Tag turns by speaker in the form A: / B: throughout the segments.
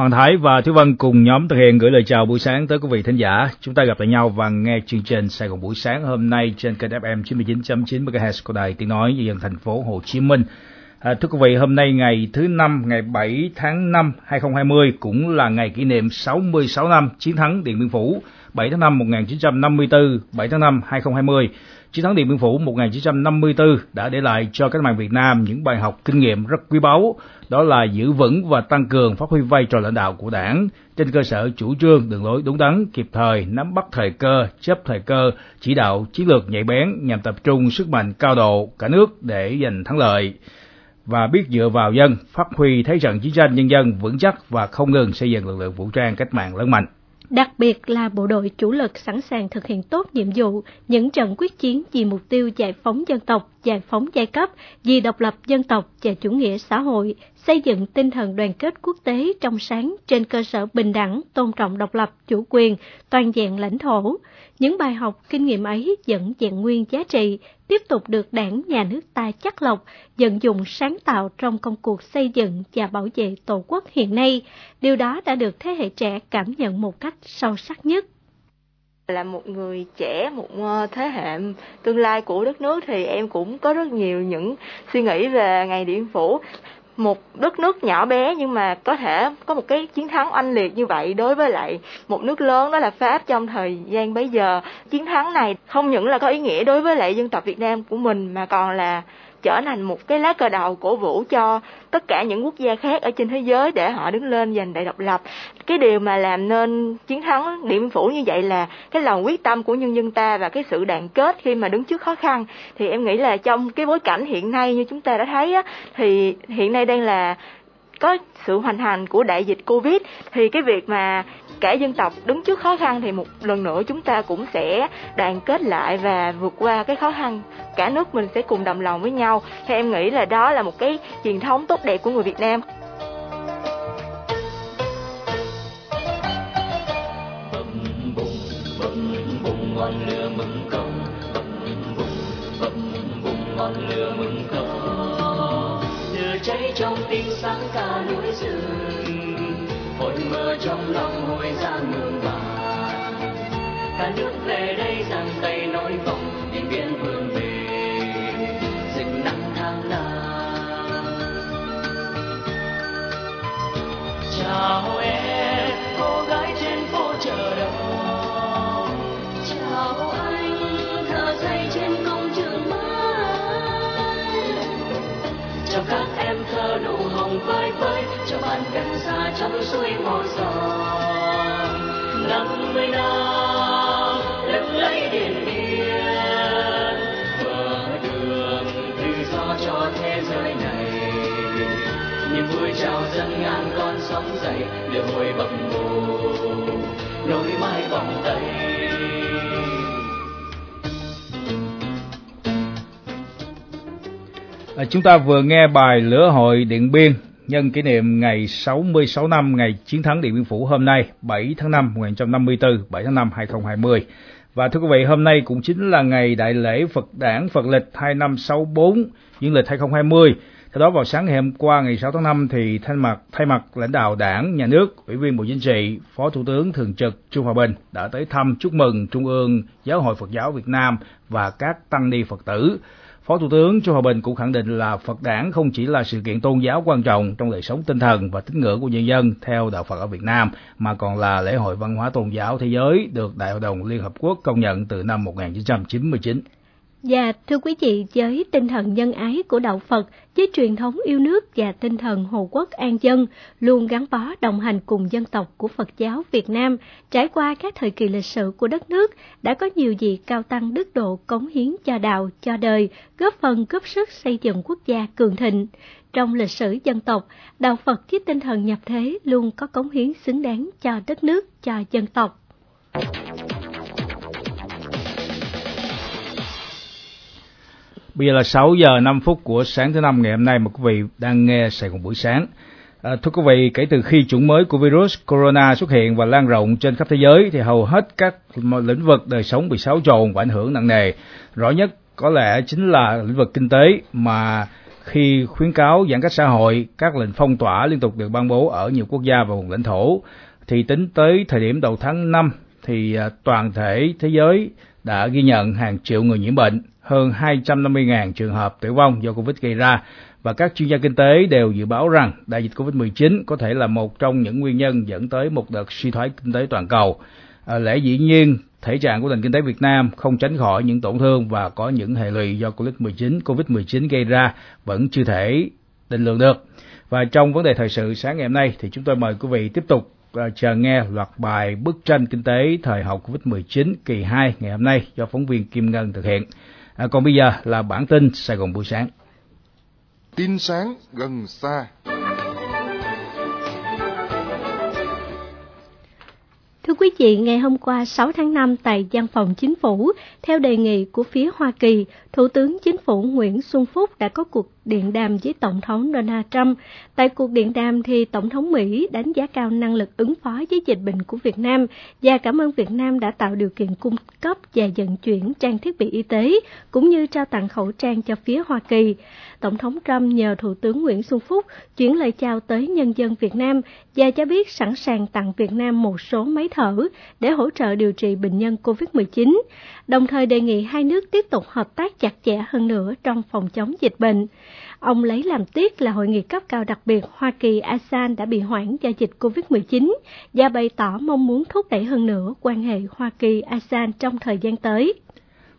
A: Hoàng Thái và Thiếu Vân cùng nhóm thực hiện gửi lời chào buổi sáng tới quý vị thính giả. Chúng ta gặp lại nhau và nghe chương trình Sài Gòn buổi sáng hôm nay trên kênh FM 99.9 MHz của Đài Tiếng Nói Nhân dân thành phố Hồ Chí Minh. À, thưa quý vị, hôm nay ngày thứ năm, ngày 7 tháng 5 2020 cũng là ngày kỷ niệm 66 năm chiến thắng Điện Biên Phủ 7 tháng 5 1954, 7 tháng 5 2020. Chiến thắng Điện Biên Phủ 1954 đã để lại cho cách mạng Việt Nam những bài học kinh nghiệm rất quý báu, đó là giữ vững và tăng cường phát huy vai trò lãnh đạo của Đảng trên cơ sở chủ trương đường lối đúng đắn, kịp thời nắm bắt thời cơ, chấp thời cơ, chỉ đạo chiến lược nhạy bén nhằm tập trung sức mạnh cao độ cả nước để giành thắng lợi. Và biết dựa vào dân, phát huy thế trận chiến tranh nhân dân vững chắc và không ngừng xây dựng lực lượng vũ trang cách mạng lớn mạnh
B: đặc biệt là bộ đội chủ lực sẵn sàng thực hiện tốt nhiệm vụ, những trận quyết chiến vì mục tiêu giải phóng dân tộc, giải phóng giai cấp, vì độc lập dân tộc và chủ nghĩa xã hội, xây dựng tinh thần đoàn kết quốc tế trong sáng trên cơ sở bình đẳng, tôn trọng độc lập, chủ quyền, toàn diện lãnh thổ. Những bài học kinh nghiệm ấy vẫn vẹn nguyên giá trị, tiếp tục được đảng, nhà nước ta chắc lọc, vận dụng sáng tạo trong công cuộc xây dựng và bảo vệ Tổ quốc hiện nay. Điều đó đã được thế hệ trẻ cảm nhận một cách sâu sắc nhất
C: là một người trẻ một ờ, thế hệ tương lai của đất nước thì em cũng có rất nhiều những suy nghĩ về ngày điện phủ một đất nước nhỏ bé, nhưng mà có thể có một cái chiến thắng oanh liệt như vậy đối với lại một nước lớn, đó là Pháp trong thời gian bấy giờ. Chiến thắng này không những là có ý nghĩa đối với lại dân tộc Việt Nam của mình, mà còn là trở thành một cái lá cờ đầu cổ vũ cho tất cả những quốc gia khác ở trên thế giới để họ đứng lên giành đại độc lập. Cái điều mà làm nên chiến thắng điện biên phủ như vậy là cái lòng quyết tâm của nhân dân ta và cái sự đoàn kết khi mà đứng trước khó khăn. Thì em nghĩ là trong cái bối cảnh hiện nay như chúng ta đã thấy á, thì hiện nay đang là có sự hoành hành của đại dịch covid. Thì cái việc mà cả dân tộc. Đứng trước khó khăn thì một lần nữa chúng ta cũng sẽ đoàn kết lại và vượt qua cái khó khăn. Cả nước mình sẽ cùng đồng lòng với nhau. Thì em nghĩ là đó là một cái truyền thống tốt đẹp của người việt nam. Ngọn lửa mừng công. Ngọn lửa mừng công. Lửa cháy trong tim sáng cả núi rừng hồn mơ trong lòng hồi ra mường bàn cả nước về đây giang tay nói vọng điện biên vươn về. Rừng nắng tháng năm chào em, cô gái trên phố chợ đợi chào anh, thợ xây trên công trường mới. Chào các em thơ nụ hồng vơi vơi cho bạn gần xa trong suối mồ giòn năm mươi năm lừng lấy điện biên mở đường tự do cho thế giới này. Niềm vui chào dân ngàn con sóng dậy lửa hồi bập bồ nối mai vòng tay
A: à, chúng ta vừa nghe bài Lửa hội Điện Biên nhân kỷ niệm ngày 66 năm ngày chiến thắng Điện Biên Phủ hôm nay 7 tháng 5 1954, 7 tháng 5 2020. Và thưa quý vị, hôm nay cũng chính là ngày đại lễ Phật đản Phật lịch 2564 dương lịch 2020. Theo đó vào sáng ngày hôm qua ngày 6 tháng 5 thì thay mặt thay mặt lãnh đạo Đảng, Nhà nước, Ủy viên Bộ Chính trị, Phó Thủ tướng Thường trực Trung Hòa Bình đã tới thăm chúc mừng Trung ương Giáo hội Phật giáo Việt Nam và các tăng ni Phật tử Phó Thủ tướng Trương Hòa Bình cũng khẳng định là Phật đản không chỉ là sự kiện tôn giáo quan trọng trong đời sống tinh thần và tín ngưỡng của nhân dân theo đạo Phật ở Việt Nam, mà còn là lễ hội văn hóa tôn giáo thế giới được Đại hội đồng Liên Hợp Quốc công nhận từ năm 1999.
B: Và thưa quý vị, với tinh thần nhân ái của Đạo Phật, với truyền thống yêu nước và tinh thần hộ quốc an dân, luôn gắn bó đồng hành cùng dân tộc của Phật giáo Việt Nam, trải qua các thời kỳ lịch sử của đất nước, đã có nhiều vị cao tăng đức độ cống hiến cho đạo, cho đời, góp phần góp sức xây dựng quốc gia cường thịnh. Trong lịch sử dân tộc, Đạo Phật với tinh thần nhập thế luôn có cống hiến xứng đáng cho đất nước, cho dân tộc.
A: Bây giờ là 6 giờ 5 phút của sáng thứ năm ngày hôm nay mà quý vị đang nghe Sài Gòn buổi sáng. À, thưa quý vị, kể từ khi chủng mới của virus corona xuất hiện và lan rộng trên khắp thế giới thì hầu hết các lĩnh vực đời sống bị xáo trộn và ảnh hưởng nặng nề. Rõ nhất có lẽ chính là lĩnh vực kinh tế mà khi khuyến cáo giãn cách xã hội, các lệnh phong tỏa liên tục được ban bố ở nhiều quốc gia và vùng lãnh thổ, thì tính tới thời điểm đầu tháng 5 thì à, toàn thể thế giới đã ghi nhận hàng triệu người nhiễm bệnh, hơn 250.000 trường hợp tử vong do Covid gây ra và các chuyên gia kinh tế đều dự báo rằng đại dịch Covid-19 có thể là một trong những nguyên nhân dẫn tới một đợt suy thoái kinh tế toàn cầu. À, lẽ dĩ nhiên, thể trạng của nền kinh tế Việt Nam không tránh khỏi những tổn thương và có những hệ lụy do Covid-19 COVID-19 gây ra vẫn chưa thể định lượng được. Và trong vấn đề thời sự sáng ngày hôm nay thì chúng tôi mời quý vị tiếp tục à, chờ nghe loạt bài bức tranh kinh tế thời hậu Covid-19 kỳ 2 ngày hôm nay do phóng viên Kim Ngân thực hiện. À, còn bây giờ là bản tin Sài Gòn buổi sáng.
D: Tin sáng gần xa.
B: Thưa quý vị, ngày hôm qua 6 tháng 5 tại Văn phòng Chính phủ, theo đề nghị của phía Hoa Kỳ, Thủ tướng Chính phủ Nguyễn Xuân Phúc đã có cuộc điện đàm với Tổng thống Donald Trump. Tại cuộc điện đàm thì Tổng thống Mỹ đánh giá cao năng lực ứng phó với dịch bệnh của Việt Nam và cảm ơn Việt Nam đã tạo điều kiện cung cấp và vận chuyển trang thiết bị y tế, cũng như trao tặng khẩu trang cho phía Hoa Kỳ. Tổng thống Trump nhờ Thủ tướng Nguyễn Xuân Phúc chuyển lời chào tới nhân dân Việt Nam và cho biết sẵn sàng tặng Việt Nam một số máy thở để hỗ trợ điều trị bệnh nhân COVID-19, đồng thời đề nghị hai nước tiếp tục hợp tác chặt chẽ hơn nữa trong phòng chống dịch bệnh. Ông lấy làm tiếc là hội nghị cấp cao đặc biệt Hoa Kỳ ASEAN đã bị hoãn do dịch COVID-19 và bày tỏ mong muốn thúc đẩy hơn nữa quan hệ Hoa Kỳ ASEAN trong thời gian tới.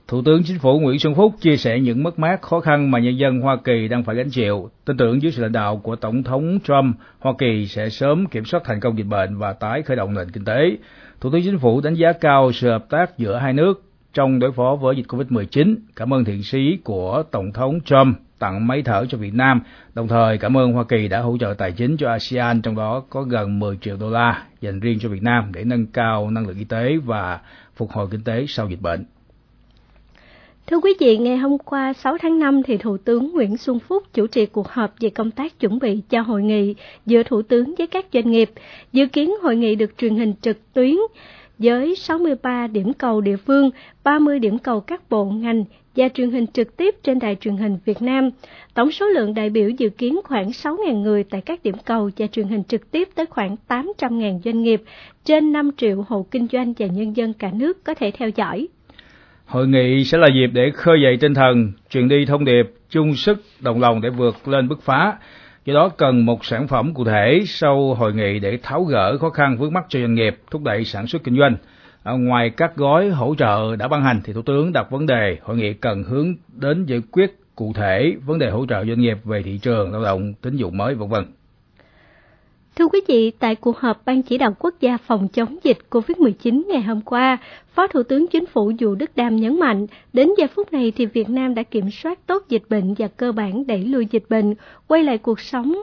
A: Thủ tướng Chính phủ Nguyễn Xuân Phúc chia sẻ những mất mát khó khăn mà nhân dân Hoa Kỳ đang phải gánh chịu. Tin tưởng dưới sự lãnh đạo của Tổng thống Trump, Hoa Kỳ sẽ sớm kiểm soát thành công dịch bệnh và tái khởi động nền kinh tế. Thủ tướng Chính phủ đánh giá cao sự hợp tác giữa hai nước trong đối phó với dịch COVID-19. Cảm ơn thiện sĩ của Tổng thống Trump tặng máy thở cho Việt Nam, đồng thời cảm ơn Hoa Kỳ đã hỗ trợ tài chính cho ASEAN, trong đó có gần 10 triệu đô la dành riêng cho Việt Nam để nâng cao năng lực y tế và phục hồi kinh tế sau dịch bệnh.
B: Thưa quý vị, ngày hôm qua 6 tháng 5 thì Thủ tướng Nguyễn Xuân Phúc chủ trì cuộc họp về công tác chuẩn bị cho hội nghị giữa Thủ tướng với các doanh nghiệp. Dự kiến hội nghị được truyền hình trực tuyến với 63 điểm cầu địa phương, 30 điểm cầu các bộ ngành và truyền hình trực tiếp trên đài truyền hình Việt Nam. Tổng số lượng đại biểu dự kiến khoảng 6.000 người tại các điểm cầu và truyền hình trực tiếp tới khoảng 800.000 doanh nghiệp, trên 5 triệu hộ kinh doanh và nhân dân cả nước có thể theo dõi.
A: Hội nghị sẽ là dịp để khơi dậy tinh thần, truyền đi thông điệp, chung sức, đồng lòng để vượt lên bứt phá. Do đó cần một sản phẩm cụ thể sau hội nghị để tháo gỡ khó khăn vướng mắt cho doanh nghiệp, thúc đẩy sản xuất kinh doanh. À, ngoài các gói hỗ trợ đã ban hành thì Thủ tướng đặt vấn đề hội nghị cần hướng đến giải quyết cụ thể vấn đề hỗ trợ doanh nghiệp về thị trường lao động, tín dụng mới vân vân.
B: Thưa quý vị, tại cuộc họp Ban chỉ đạo quốc gia phòng chống dịch COVID-19 ngày hôm qua, Phó Thủ tướng Chính phủ Vũ Đức Đam nhấn mạnh, đến giờ phút này thì Việt Nam đã kiểm soát tốt dịch bệnh và cơ bản đẩy lùi dịch bệnh, quay lại cuộc sống,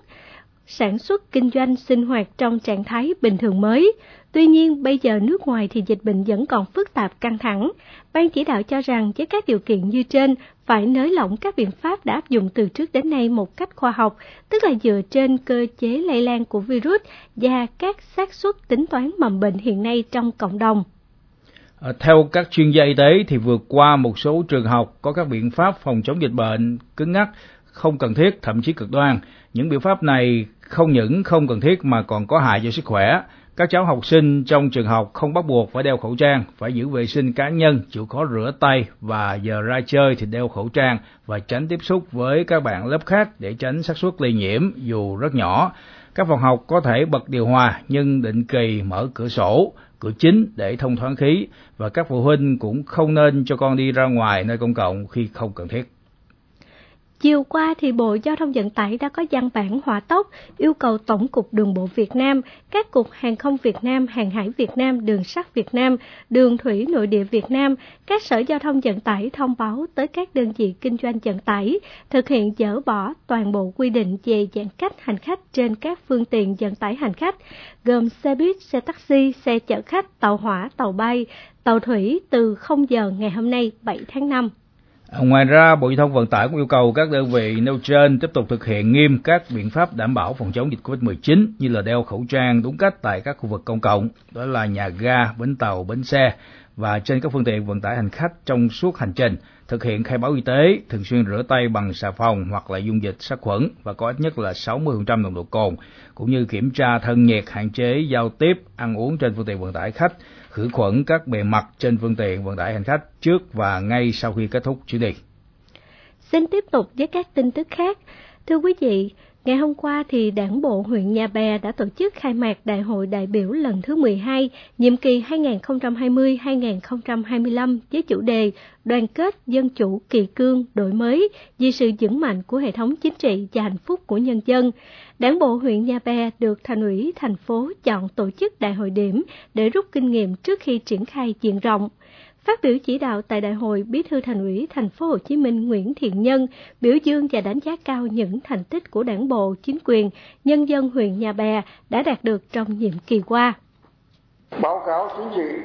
B: sản xuất, kinh doanh, sinh hoạt trong trạng thái bình thường mới. Tuy nhiên, bây giờ nước ngoài thì dịch bệnh vẫn còn phức tạp căng thẳng. Ban chỉ đạo cho rằng với các điều kiện như trên, phải nới lỏng các biện pháp đã áp dụng từ trước đến nay một cách khoa học, tức là dựa trên cơ chế lây lan của virus và các xác suất tính toán mầm bệnh hiện nay trong cộng đồng.
A: À, theo các chuyên gia y tế thì vượt qua một số trường học có các biện pháp phòng chống dịch bệnh cứng ngắc, không cần thiết, thậm chí cực đoan. Những biện pháp này không những không cần thiết mà còn có hại cho sức khỏe. Các cháu học sinh trong trường học không bắt buộc phải đeo khẩu trang, phải giữ vệ sinh cá nhân, chịu khó rửa tay và giờ ra chơi thì đeo khẩu trang và tránh tiếp xúc với các bạn lớp khác để tránh xác suất lây nhiễm dù rất nhỏ. Các phòng học có thể bật điều hòa nhưng định kỳ mở cửa sổ, cửa chính để thông thoáng khí và các phụ huynh cũng không nên cho con đi ra ngoài nơi công cộng khi không cần thiết.
B: Chiều qua thì Bộ Giao thông Vận tải đã có văn bản hỏa tốc yêu cầu Tổng cục Đường bộ Việt Nam, các cục Hàng không Việt Nam, Hàng hải Việt Nam, Đường sắt Việt Nam, Đường thủy nội địa Việt Nam, các sở giao thông vận tải thông báo tới các đơn vị kinh doanh vận tải thực hiện dỡ bỏ toàn bộ quy định về giãn cách hành khách trên các phương tiện vận tải hành khách, gồm xe buýt, xe taxi, xe chở khách, tàu hỏa, tàu bay, tàu thủy từ 0 giờ ngày hôm nay 7 tháng 5.
A: Ngoài ra, Bộ Giao thông Vận tải cũng yêu cầu các đơn vị nêu trên tiếp tục thực hiện nghiêm các biện pháp đảm bảo phòng chống dịch COVID-19 như là đeo khẩu trang đúng cách tại các khu vực công cộng, đó là nhà ga, bến tàu, bến xe và trên các phương tiện vận tải hành khách trong suốt hành trình, thực hiện khai báo y tế, thường xuyên rửa tay bằng xà phòng hoặc là dung dịch sát khuẩn và có ít nhất là 60% nồng độ cồn, cũng như kiểm tra thân nhiệt, hạn chế giao tiếp, ăn uống trên phương tiện vận tải khách, khử khuẩn các bề mặt trên phương tiện vận tải hành khách trước và ngay sau khi kết thúc chuyến đi.
B: Xin tiếp tục với các tin tức khác. Thưa quý vị, Ngày hôm qua thì Đảng bộ huyện Nhà Bè đã tổ chức khai mạc Đại hội đại biểu lần thứ 12, nhiệm kỳ 2020-2025 với chủ đề Đoàn kết dân chủ kỳ cương đổi mới vì sự vững mạnh của hệ thống chính trị và hạnh phúc của nhân dân. Đảng bộ huyện Nhà Bè được thành ủy thành phố chọn tổ chức đại hội điểm để rút kinh nghiệm trước khi triển khai diện rộng. Phát biểu chỉ đạo tại đại hội, Bí thư Thành ủy Thành phố Hồ Chí Minh Nguyễn Thiện Nhân biểu dương và đánh giá cao những thành tích của Đảng bộ, chính quyền, nhân dân huyện Nhà Bè đã đạt được trong nhiệm kỳ qua.
E: Báo cáo chính trị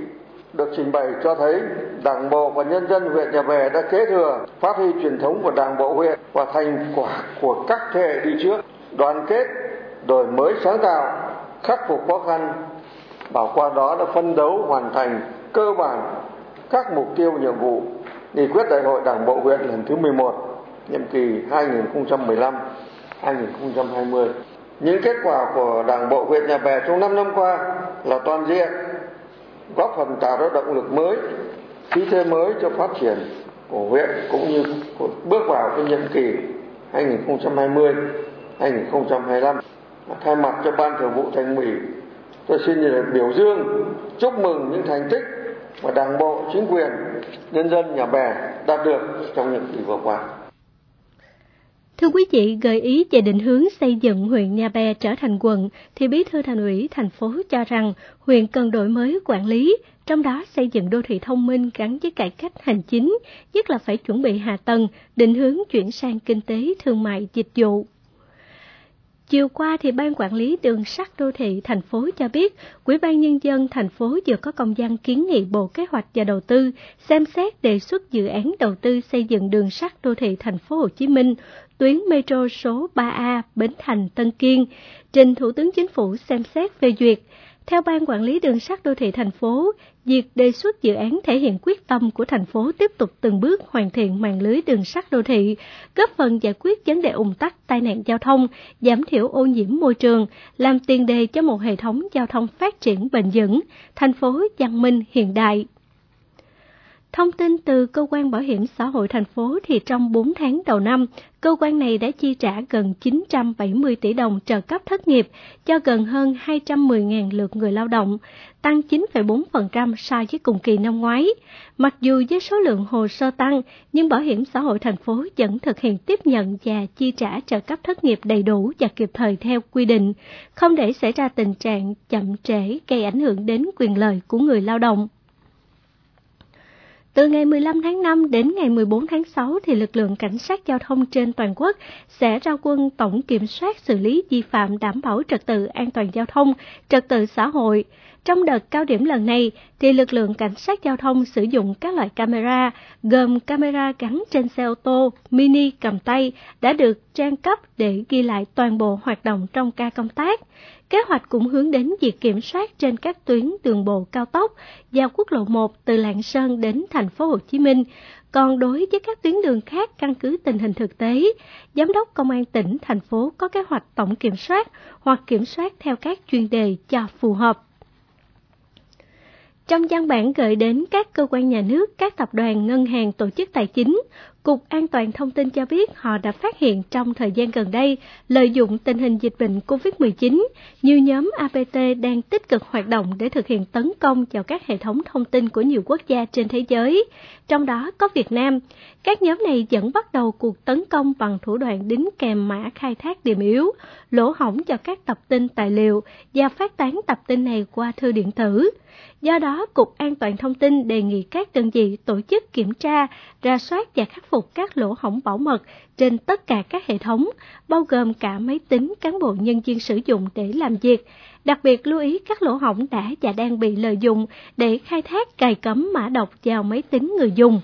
E: được trình bày cho thấy Đảng bộ và nhân dân huyện Nhà Bè đã kế thừa, phát huy truyền thống của Đảng bộ huyện và thành quả của các thế hệ đi trước, đoàn kết, đổi mới sáng tạo, khắc phục khó khăn, bảo qua đó đã phân đấu hoàn thành cơ bản các mục tiêu nhiệm vụ nghị quyết đại hội Đảng bộ huyện lần thứ 11 nhiệm kỳ 2015-2020. Những kết quả của Đảng bộ huyện Nhà Bè trong 5 năm qua là toàn diện, góp phần tạo ra động lực mới, khí thế mới cho phát triển của huyện cũng như của bước vào cái nhiệm kỳ 2020-2025. Thay mặt cho Ban Thường vụ Thành ủy, tôi xin biểu dương, chúc mừng những thành tích mà Đảng bộ, chính quyền, nhân dân nhà bè đạt được trong những kỳ vừa qua.
B: Thưa quý vị, gợi ý về định hướng xây dựng huyện Nhà Bè trở thành quận, thì Bí thư Thành ủy thành phố cho rằng huyện cần đổi mới quản lý, trong đó xây dựng đô thị thông minh gắn với cải cách hành chính, nhất là phải chuẩn bị hạ tầng, định hướng chuyển sang kinh tế, thương mại, dịch vụ. Chiều qua thì Ban Quản lý Đường sắt Đô thị thành phố cho biết, Ủy ban Nhân dân thành phố vừa có công văn kiến nghị Bộ Kế hoạch và Đầu tư xem xét đề xuất dự án đầu tư xây dựng đường sắt đô thị thành phố Hồ Chí Minh, tuyến metro số 3A Bến Thành Tân Kiên, trình Thủ tướng Chính phủ xem xét phê duyệt. Theo Ban Quản lý Đường sắt Đô thị thành phố, việc đề xuất dự án thể hiện quyết tâm của thành phố tiếp tục từng bước hoàn thiện mạng lưới đường sắt đô thị, góp phần giải quyết vấn đề ủng tắc tai nạn giao thông, giảm thiểu ô nhiễm môi trường, làm tiền đề cho một hệ thống giao thông phát triển bền vững, thành phố văn minh hiện đại. Thông tin từ cơ quan bảo hiểm xã hội thành phố thì trong 4 tháng đầu năm, cơ quan này đã chi trả gần 970 tỷ đồng trợ cấp thất nghiệp cho gần hơn 210.000 lượt người lao động, tăng 9,4% so với cùng kỳ năm ngoái. Mặc dù với số lượng hồ sơ tăng, nhưng bảo hiểm xã hội thành phố vẫn thực hiện tiếp nhận và chi trả trợ cấp thất nghiệp đầy đủ và kịp thời theo quy định, không để xảy ra tình trạng chậm trễ gây ảnh hưởng đến quyền lợi của người lao động. Từ ngày 15 tháng 5 đến ngày 14 tháng 6 thì lực lượng cảnh sát giao thông trên toàn quốc sẽ ra quân tổng kiểm soát xử lý vi phạm đảm bảo trật tự an toàn giao thông, trật tự xã hội. Trong đợt cao điểm lần này thì lực lượng cảnh sát giao thông sử dụng các loại camera gồm camera gắn trên xe ô tô, mini cầm tay đã được trang cấp để ghi lại toàn bộ hoạt động trong ca công tác. Kế hoạch cũng hướng đến việc kiểm soát trên các tuyến đường bộ cao tốc giao quốc lộ 1 từ Lạng Sơn đến thành phố Hồ Chí Minh. Còn đối với các tuyến đường khác căn cứ tình hình thực tế, Giám đốc Công an tỉnh, thành phố có kế hoạch tổng kiểm soát hoặc kiểm soát theo các chuyên đề cho phù hợp. Trong văn bản gửi đến các cơ quan nhà nước, các tập đoàn, ngân hàng, tổ chức tài chính, Cục An toàn Thông tin cho biết họ đã phát hiện trong thời gian gần đây, lợi dụng tình hình dịch bệnh COVID-19, nhiều nhóm APT đang tích cực hoạt động để thực hiện tấn công vào các hệ thống thông tin của nhiều quốc gia trên thế giới, trong đó có Việt Nam. Các nhóm này vẫn bắt đầu cuộc tấn công bằng thủ đoạn đính kèm mã khai thác điểm yếu, lỗ hỏng cho các tập tin tài liệu và phát tán tập tin này qua thư điện tử. Do đó, Cục An toàn Thông tin đề nghị các đơn vị tổ chức kiểm tra, ra soát và khắc phục các lỗ hỏng bảo mật trên tất cả các hệ thống, bao gồm cả máy tính cán bộ nhân viên sử dụng để làm việc. Đặc biệt lưu ý các lỗ hổng đã và đang bị lợi dụng để khai thác cài cấm mã độc vào máy tính người dùng.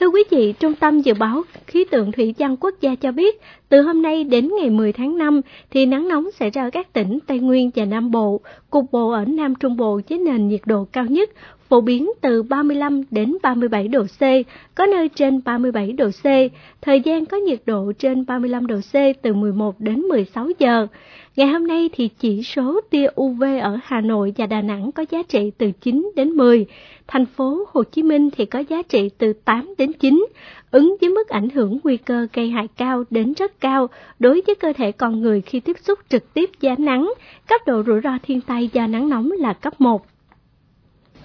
B: Thưa quý vị, Trung tâm Dự báo Khí tượng Thủy văn Quốc gia cho biết, từ hôm nay đến ngày 10 tháng 5 thì nắng nóng sẽ ra ở các tỉnh Tây Nguyên và Nam Bộ, cục bộ ở Nam Trung Bộ với nền nhiệt độ cao nhất phổ biến từ 35 đến 37 độ C, có nơi trên 37 độ C, thời gian có nhiệt độ trên 35 độ C từ 11 đến 16 giờ. Ngày hôm nay thì chỉ số tia UV ở Hà Nội và Đà Nẵng có giá trị từ 9 đến 10, thành phố Hồ Chí Minh thì có giá trị từ 8 đến 9, ứng với mức ảnh hưởng nguy cơ gây hại cao đến rất cao đối với cơ thể con người khi tiếp xúc trực tiếp với ánh nắng. Cấp độ rủi ro thiên tai do nắng nóng là cấp 1.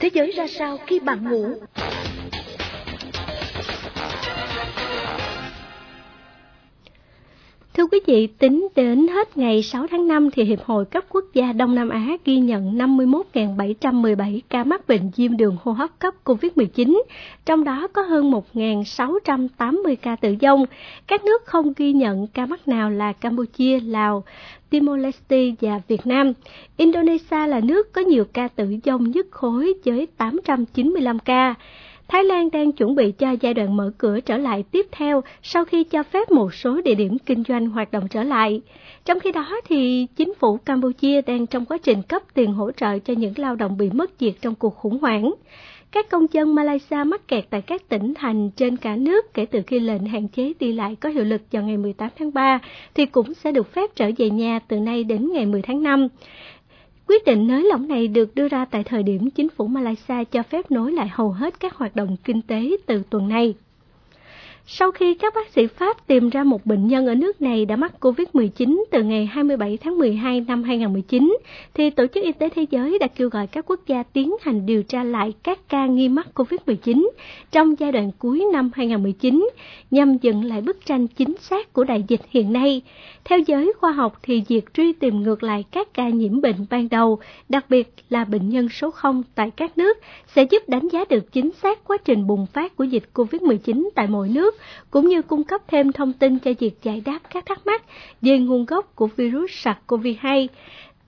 F: Thế giới ra sao khi bạn ngủ?
B: Thưa quý vị, tính đến hết ngày 6 tháng 5 thì Hiệp hội các quốc gia Đông Nam Á ghi nhận 51.717 ca mắc bệnh viêm đường hô hấp cấp COVID-19, trong đó có hơn 1.680 ca tử vong. Các nước không ghi nhận ca mắc nào là Campuchia, Lào, Timor-Leste và Việt Nam. Indonesia là nước có nhiều ca tử vong nhất khối với 895 ca. Thái Lan đang chuẩn bị cho giai đoạn mở cửa trở lại tiếp theo sau khi cho phép một số địa điểm kinh doanh hoạt động trở lại. Trong khi đó thì chính phủ Campuchia đang trong quá trình cấp tiền hỗ trợ cho những lao động bị mất việc trong cuộc khủng hoảng. Các công dân Malaysia mắc kẹt tại các tỉnh thành trên cả nước kể từ khi lệnh hạn chế đi lại có hiệu lực vào ngày 18 tháng 3 thì cũng sẽ được phép trở về nhà từ nay đến ngày 10 tháng 5. Quyết định nới lỏng này được đưa ra tại thời điểm chính phủ Malaysia cho phép nối lại hầu hết các hoạt động kinh tế từ tuần này. Sau khi các bác sĩ Pháp tìm ra một bệnh nhân ở nước này đã mắc COVID-19 từ ngày 27 tháng 12 năm 2019, thì Tổ chức Y tế Thế giới đã kêu gọi các quốc gia tiến hành điều tra lại các ca nghi mắc COVID-19 trong giai đoạn cuối năm 2019 nhằm dựng lại bức tranh chính xác của đại dịch hiện nay. Theo giới khoa học thì việc truy tìm ngược lại các ca nhiễm bệnh ban đầu, đặc biệt là bệnh nhân số 0 tại các nước, sẽ giúp đánh giá được chính xác quá trình bùng phát của dịch COVID-19 tại mỗi nước, cũng như cung cấp thêm thông tin cho việc giải đáp các thắc mắc về nguồn gốc của virus SARS-CoV-2.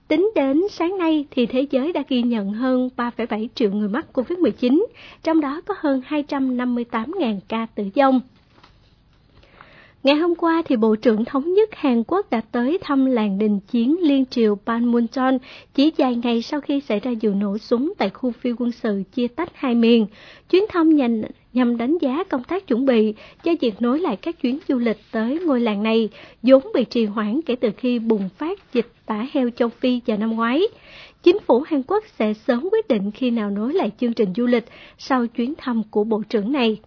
B: Tính đến sáng nay thì thế giới đã ghi nhận hơn 3,7 triệu người mắc COVID-19, trong đó có hơn 258.000 ca tử vong. Ngày hôm qua, thì Bộ trưởng Thống nhất Hàn Quốc đã tới thăm làng đình chiến Liên Triều Panmunjom chỉ vài ngày sau khi xảy ra vụ nổ súng tại khu phi quân sự chia tách hai miền. Chuyến thăm nhằm, nhằm đánh giá công tác chuẩn bị cho việc nối lại các chuyến du lịch tới ngôi làng này, vốn bị trì hoãn kể từ khi bùng phát dịch tả heo châu Phi vào năm ngoái. Chính phủ Hàn Quốc sẽ sớm quyết định khi nào nối lại chương trình du lịch sau chuyến thăm của Bộ trưởng này.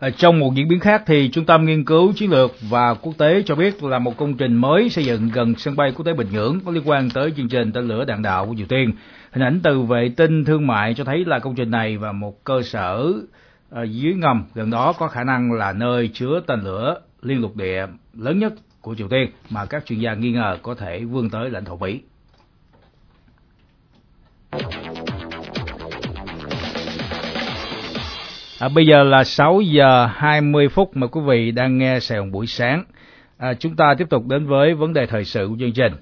A: À, trong một diễn biến khác thì Trung tâm Nghiên cứu Chiến lược và Quốc tế cho biết là một công trình mới xây dựng gần sân bay quốc tế Bình Nhưỡng có liên quan tới chương trình tên lửa đạn đạo của Triều Tiên. Hình ảnh từ vệ tinh thương mại cho thấy là công trình này và một cơ sở Ờ, dưới ngầm gần đó có khả năng là nơi chứa tên lửa liên lục địa lớn nhất của Triều Tiên mà các chuyên gia nghi ngờ có thể vươn tới lãnh thổ Mỹ. À, bây giờ là 6 giờ 20 phút mà quý vị đang nghe Sài Gòn buổi sáng. À, chúng ta tiếp tục đến với vấn đề thời sự của chương trình.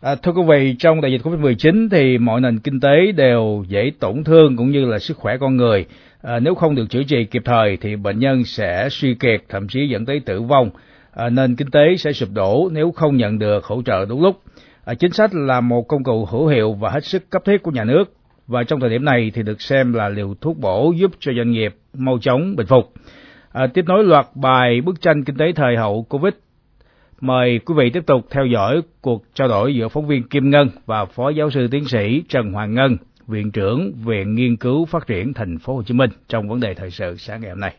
A: À, thưa quý vị, trong đại dịch Covid-19 thì mọi nền kinh tế đều dễ tổn thương cũng như là sức khỏe con người. À, nếu không được chữa trị kịp thời thì bệnh nhân sẽ suy kiệt, thậm chí dẫn tới tử vong. À, nền kinh tế sẽ sụp đổ nếu không nhận được hỗ trợ đúng lúc. À, chính sách là một công cụ hữu hiệu và hết sức cấp thiết của nhà nước và trong thời điểm này thì được xem là liều thuốc bổ giúp cho doanh nghiệp mau chóng bình phục. À, tiếp nối loạt bài bức tranh kinh tế thời hậu Covid. Mời quý vị tiếp tục theo dõi cuộc trao đổi giữa phóng viên Kim Ngân và Phó Giáo sư Tiến sĩ Trần Hoàng Ngân, Viện trưởng Viện Nghiên cứu Phát triển Thành phố Hồ Chí Minh trong vấn đề thời sự sáng ngày hôm nay.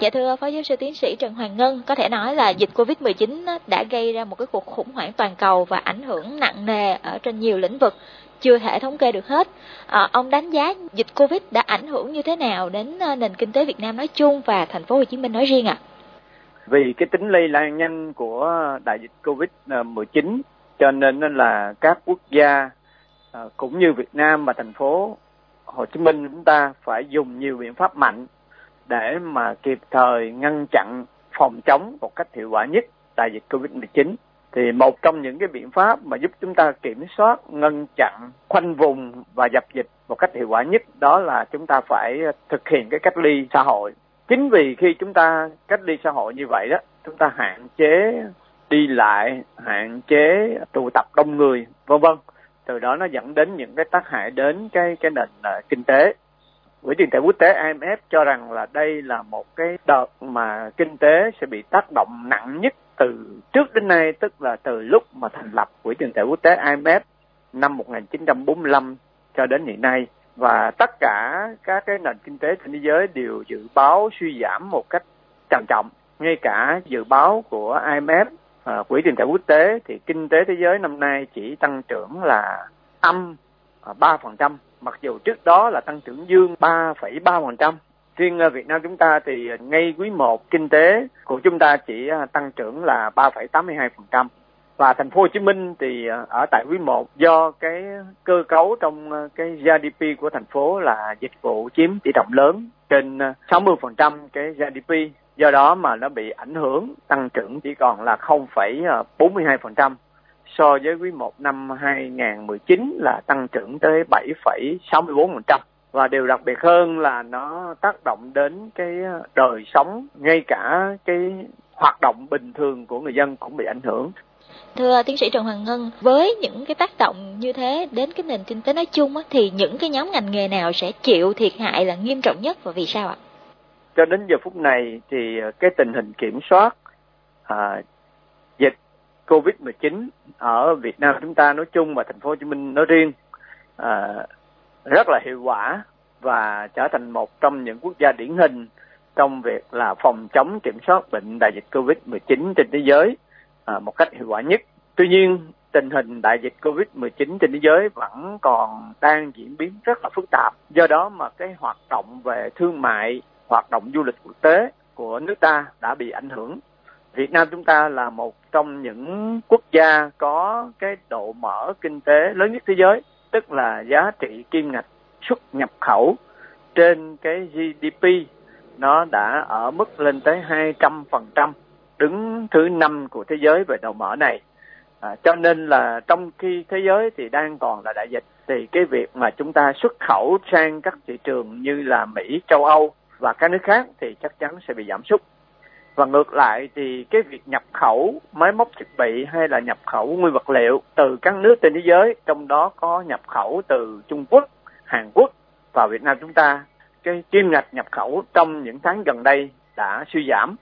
G: Dạ thưa Phó Giáo sư Tiến sĩ Trần Hoàng Ngân, có thể nói là dịch Covid-19 đã gây ra một cái cuộc khủng hoảng toàn cầu và ảnh hưởng nặng nề ở trên nhiều lĩnh vực chưa thể thống kê được hết. À, ông đánh giá dịch Covid đã ảnh hưởng như thế nào đến ờ, nền kinh tế Việt Nam nói chung và thành phố Hồ Chí Minh nói riêng ạ? À?
H: Vì cái tính lây lan nhanh của đại dịch Covid-19 cho nên là các quốc gia à, cũng như Việt Nam và thành phố Hồ Chí Minh chúng ta phải dùng nhiều biện pháp mạnh để mà kịp thời ngăn chặn phòng chống một cách hiệu quả nhất đại dịch Covid-19 thì một trong những cái biện pháp mà giúp chúng ta kiểm soát ngăn chặn khoanh vùng và dập dịch một cách hiệu quả nhất đó là chúng ta phải thực hiện cái cách ly xã hội. Chính vì khi chúng ta cách ly xã hội như vậy đó chúng ta hạn chế đi lại hạn chế tụ tập đông người vân vân từ đó nó dẫn đến những cái tác hại đến cái cái nền uh, kinh tế. Quỹ tiền tệ quốc tế IMF cho rằng là đây là một cái đợt mà kinh tế sẽ bị tác động nặng nhất từ trước đến nay tức là từ lúc mà thành lập Quỹ tiền tệ quốc tế IMF năm 1945 cho đến hiện nay. Và tất cả các cái nền kinh tế trên thế giới đều dự báo suy giảm một cách trầm trọng. Ngay cả dự báo của IMF à, quỹ tiền tệ quốc tế thì kinh tế thế giới năm nay chỉ tăng trưởng là âm à, ba phần trăm mặc dù trước đó là tăng trưởng dương 3,3%. Riêng à, Việt Nam chúng ta thì à, ngay quý 1 kinh tế của chúng ta chỉ tăng trưởng là 3,82%. Và thành phố Hồ Chí Minh thì à, ở tại quý 1 do cái cơ cấu trong à, cái GDP của thành phố là dịch vụ chiếm tỷ trọng lớn trên à, 60% cái GDP do đó mà nó bị ảnh hưởng tăng trưởng chỉ còn là 0,42% so với quý 1 năm 2019 là tăng trưởng tới 7,64% và điều đặc biệt hơn là nó tác động đến cái đời sống ngay cả cái hoạt động bình thường của người dân cũng bị ảnh hưởng.
G: Thưa tiến sĩ Trần Hoàng Ngân, với những cái tác động như thế đến cái nền kinh tế nói chung á, thì những cái nhóm ngành nghề nào sẽ chịu thiệt hại là nghiêm trọng nhất và vì sao ạ?
H: Cho đến giờ phút này thì ờ, cái tình hình kiểm soát à, dịch Covid-19 ở Việt Nam chúng ta nói chung và thành phố Hồ Chí Minh nói riêng à, rất là hiệu quả và trở thành một trong những quốc gia điển hình trong việc là phòng chống kiểm soát bệnh đại dịch Covid-19 trên thế giới à, một cách hiệu quả nhất. Tuy nhiên, tình hình đại dịch Covid-19 trên thế giới vẫn còn đang diễn biến rất là phức tạp. Do đó mà cái hoạt động về thương mại, hoạt động du lịch quốc tế của nước ta đã bị ảnh hưởng Việt Nam chúng ta là một trong những quốc gia có cái độ mở kinh tế lớn nhất thế giới, tức là giá trị kim ngạch xuất nhập khẩu trên cái GDP nó đã ở mức lên tới 200%, đứng thứ năm của thế giới về đầu mỡ này. À, cho nên là trong khi thế giới thì đang còn là đại dịch thì cái việc mà chúng ta xuất khẩu sang các thị trường như là Mỹ, châu Âu và các nước khác thì chắc chắn sẽ bị giảm sút và ngược lại thì cái việc nhập khẩu máy móc thiết bị hay là nhập khẩu nguyên vật liệu từ các nước trên thế giới trong đó có nhập khẩu từ Trung Quốc, Hàn Quốc và Việt Nam chúng ta cái kim ngạch nhập khẩu trong những tháng gần đây đã suy giảm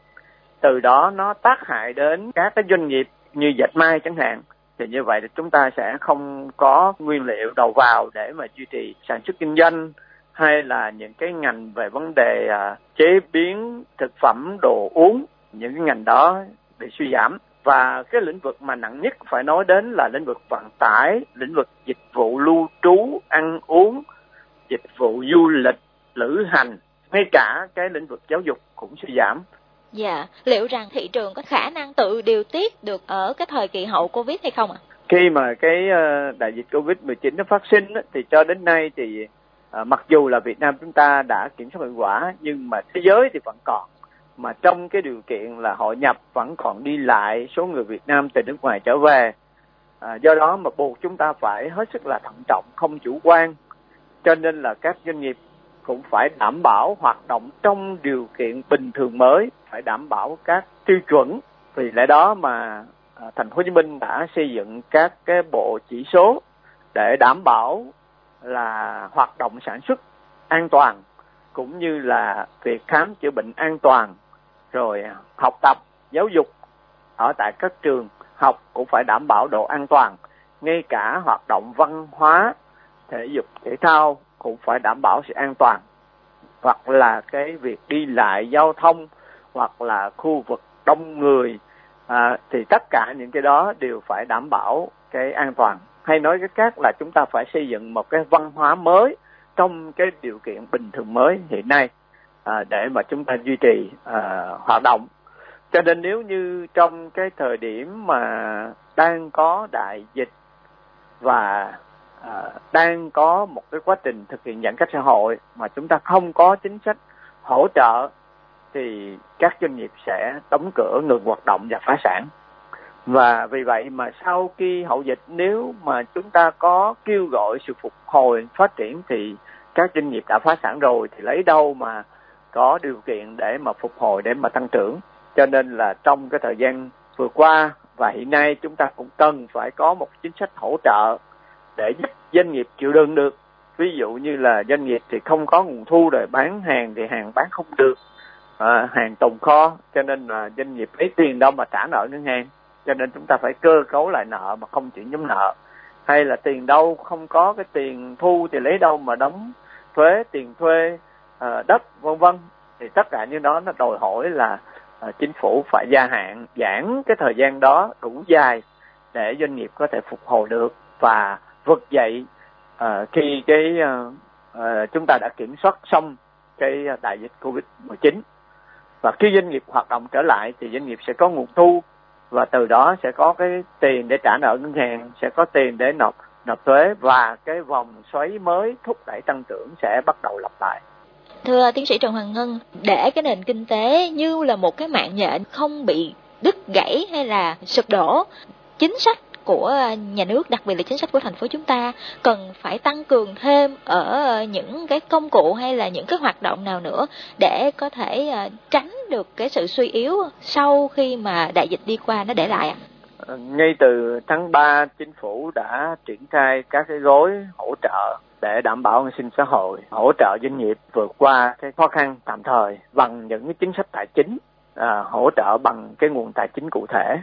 H: từ đó nó tác hại đến các cái doanh nghiệp như dệt may chẳng hạn. Thì như vậy thì chúng ta sẽ không có nguyên liệu đầu vào để mà duy trì sản xuất kinh doanh hay là những cái ngành về vấn đề à, chế biến thực phẩm đồ uống những cái ngành đó bị suy giảm. Và cái lĩnh vực mà nặng nhất phải nói đến là lĩnh vực vận tải lĩnh vực dịch vụ lưu trú ăn uống dịch vụ du lịch lữ hành. Ngay cả cái lĩnh vực giáo dục cũng suy giảm.
G: Dạ, liệu rằng thị trường có khả năng tự điều tiết được ở cái thời kỳ hậu Covid hay không ạ? À?
H: Khi mà cái ờ, đại dịch Covid-19 nó phát sinh thì cho đến nay thì ờ, mặc dù là Việt Nam chúng ta đã kiểm soát hiệu quả nhưng mà thế giới thì vẫn còn mà trong cái điều kiện là hội nhập vẫn còn đi lại số người Việt Nam từ nước ngoài trở về à, do đó mà buộc chúng ta phải hết sức là thận trọng không chủ quan cho nên là các doanh nghiệp cũng phải đảm bảo hoạt động trong điều kiện bình thường mới, phải đảm bảo các tiêu chuẩn. Vì lẽ đó mà à, thành phố Hồ Chí Minh đã xây dựng các cái bộ chỉ số để đảm bảo là hoạt động sản xuất an toàn, cũng như là việc khám chữa bệnh an toàn, rồi học tập, giáo dục ở tại các trường học cũng phải đảm bảo độ an toàn, ngay cả hoạt động văn hóa, thể dục, thể thao cũng phải đảm bảo sự an toàn. Hoặc là cái việc đi lại giao thông hoặc là khu vực đông người à, thì tất cả những cái đó đều phải đảm bảo cái an toàn. Hay nói cách khác là chúng ta phải xây dựng một cái văn hóa mới trong cái điều kiện bình thường mới hiện nay à, để mà chúng ta duy trì à, hoạt động. Cho nên nếu như trong cái thời điểm mà đang có đại dịch và à, đang có một cái quá trình thực hiện giãn cách xã hội mà chúng ta không có chính sách hỗ trợ thì các doanh nghiệp sẽ đóng cửa ngừng hoạt động và phá sản. Và vì vậy mà sau khi hậu dịch nếu mà chúng ta có kêu gọi sự phục hồi phát triển thì các doanh nghiệp đã phá sản rồi thì lấy đâu mà có điều kiện để mà phục hồi để mà tăng trưởng. Cho nên là trong cái thời gian vừa qua và hiện nay chúng ta cũng cần phải có một chính sách hỗ trợ để giúp doanh nghiệp chịu đựng được. Ví dụ như là doanh nghiệp thì không có nguồn thu để bán hàng thì hàng bán không được. À, hàng tồn kho cho nên là doanh nghiệp lấy tiền đâu mà trả nợ ngân hàng. Cho nên chúng ta phải cơ cấu lại nợ mà không chuyển nhóm nợ. Hay là tiền đâu không có cái tiền thu thì lấy đâu mà đóng thuế tiền thuê à, đất vân vân. Thì tất cả những đó nó đòi hỏi là à, chính phủ phải gia hạn giãn cái thời gian đó đủ dài để doanh nghiệp có thể phục hồi được. Và vực dậy à, khi cái à, à, chúng ta đã kiểm soát xong cái đại dịch covid 19 và khi doanh nghiệp hoạt động trở lại thì doanh nghiệp sẽ có nguồn thu và từ đó sẽ có cái tiền để trả nợ ngân hàng sẽ có tiền để nộp nộp thuế và cái vòng xoáy mới thúc đẩy tăng trưởng sẽ bắt đầu lặp lại.
G: Thưa tiến sĩ trần hoàng ngân để cái nền kinh tế như là một cái mạng nhện không bị đứt gãy hay là sụp đổ chính sách của nhà nước đặc biệt là chính sách của thành phố chúng ta cần phải tăng cường thêm ở những cái công cụ hay là những cái hoạt động nào nữa để có thể à, tránh được cái sự suy yếu sau khi mà đại dịch đi qua nó để lại ạ?
H: Ờ, ngay từ tháng 3 chính phủ đã triển khai các cái gói hỗ trợ để đảm bảo an sinh xã hội, hỗ trợ doanh nghiệp vượt qua cái khó khăn tạm thời bằng những cái chính sách tài chính, à, hỗ trợ bằng cái nguồn tài chính cụ thể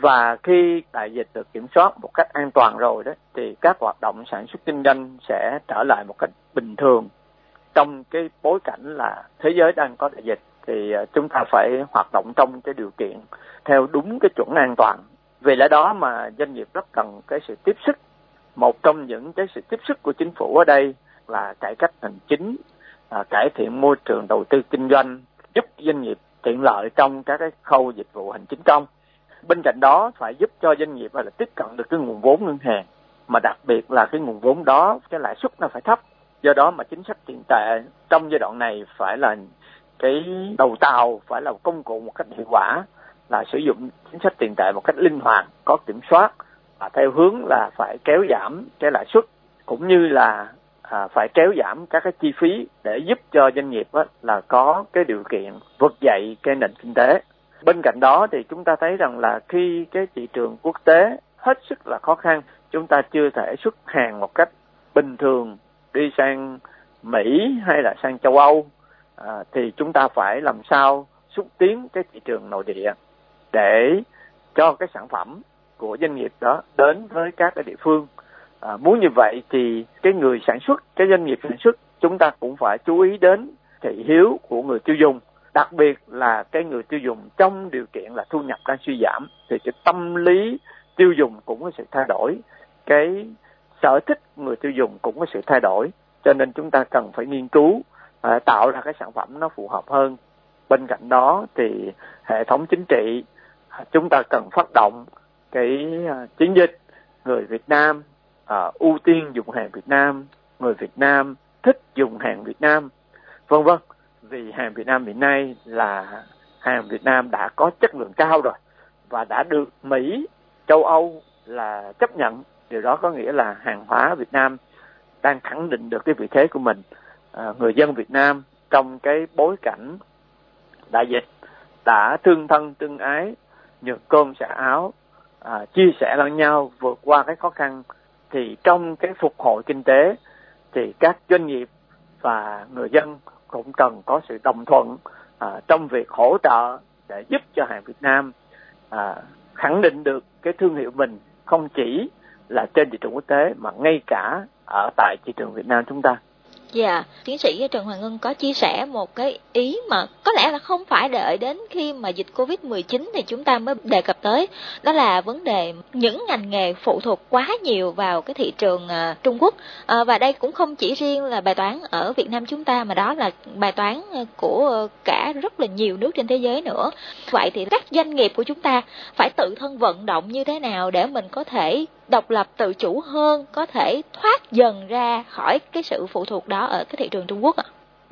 H: và khi đại dịch được kiểm soát một cách an toàn rồi đó thì các hoạt động sản xuất kinh doanh sẽ trở lại một cách bình thường. Trong cái bối cảnh là thế giới đang có đại dịch thì ờ, chúng ta phải hoạt động trong cái điều kiện theo đúng cái chuẩn an toàn. Vì lẽ đó mà doanh nghiệp rất cần cái sự tiếp sức. Một trong những cái sự tiếp sức của chính phủ ở đây là cải cách hành chính à, cải thiện môi trường đầu tư kinh doanh giúp doanh nghiệp tiện lợi trong các cái khâu dịch vụ hành chính công bên cạnh đó phải giúp cho doanh nghiệp là tiếp cận được cái nguồn vốn ngân hàng. Mà đặc biệt là cái nguồn vốn đó cái lãi suất nó phải thấp. Do đó mà chính sách tiền tệ trong giai đoạn này phải là cái đầu tàu phải là công cụ một cách hiệu quả là sử dụng chính sách tiền tệ một cách linh hoạt có kiểm soát và theo hướng là phải kéo giảm cái lãi suất cũng như là à, phải kéo giảm các cái chi phí để giúp cho doanh nghiệp á, là có cái điều kiện vực dậy cái nền kinh tế bên cạnh đó thì chúng ta thấy rằng là khi cái thị trường quốc tế hết sức là khó khăn chúng ta chưa thể xuất hàng một cách bình thường đi sang mỹ hay là sang châu âu à, thì chúng ta phải làm sao xúc tiến cái thị trường nội địa để cho cái sản phẩm của doanh nghiệp đó đến với các cái địa phương. À, muốn như vậy thì cái người sản xuất cái doanh nghiệp sản xuất chúng ta cũng phải chú ý đến thị hiếu của người tiêu dùng đặc biệt là cái người tiêu dùng trong điều kiện là thu nhập đang suy giảm thì cái tâm lý tiêu dùng cũng có sự thay đổi. Cái sở thích người tiêu dùng cũng có sự thay đổi cho nên chúng ta cần phải nghiên cứu à, tạo ra cái sản phẩm nó phù hợp hơn. Bên cạnh đó thì hệ thống chính trị à, chúng ta cần phát động cái à, chiến dịch. Người Việt Nam à, ưu tiên dùng hàng Việt Nam người Việt Nam thích dùng hàng Việt Nam vân vân vì hàng Việt Nam hiện nay là hàng Việt Nam đã có chất lượng cao rồi và đã được Mỹ, châu Âu là chấp nhận. Điều đó có nghĩa là hàng hóa Việt Nam đang khẳng định được cái vị thế của mình. À, người dân Việt Nam trong cái bối cảnh đại dịch đã thương thân tương ái, nhược cơm xả áo, à, chia sẻ lẫn nhau vượt qua cái khó khăn thì trong cái phục hồi kinh tế thì các doanh nghiệp và người dân cũng cần có sự đồng thuận à, trong việc hỗ trợ để giúp cho hàng Việt Nam à, khẳng định được cái thương hiệu mình không chỉ là trên thị trường quốc tế mà ngay cả ở tại thị trường Việt Nam chúng ta.
G: Dạ, tiến sĩ Trần Hoàng Ngân có chia sẻ một cái ý mà có lẽ là không phải đợi đến khi mà dịch Covid-19 thì chúng ta mới đề cập tới. Đó là vấn đề những ngành nghề phụ thuộc quá nhiều vào cái thị trường à, Trung Quốc. À, và đây cũng không chỉ riêng là bài toán ở Việt Nam chúng ta mà đó là bài toán à, của cả rất là nhiều nước trên thế giới nữa. Vậy thì các doanh nghiệp của chúng ta phải tự thân vận động như thế nào để mình có thể độc lập tự chủ hơn, có thể thoát dần ra khỏi cái sự phụ thuộc đó ở cái thị trường Trung Quốc ạ?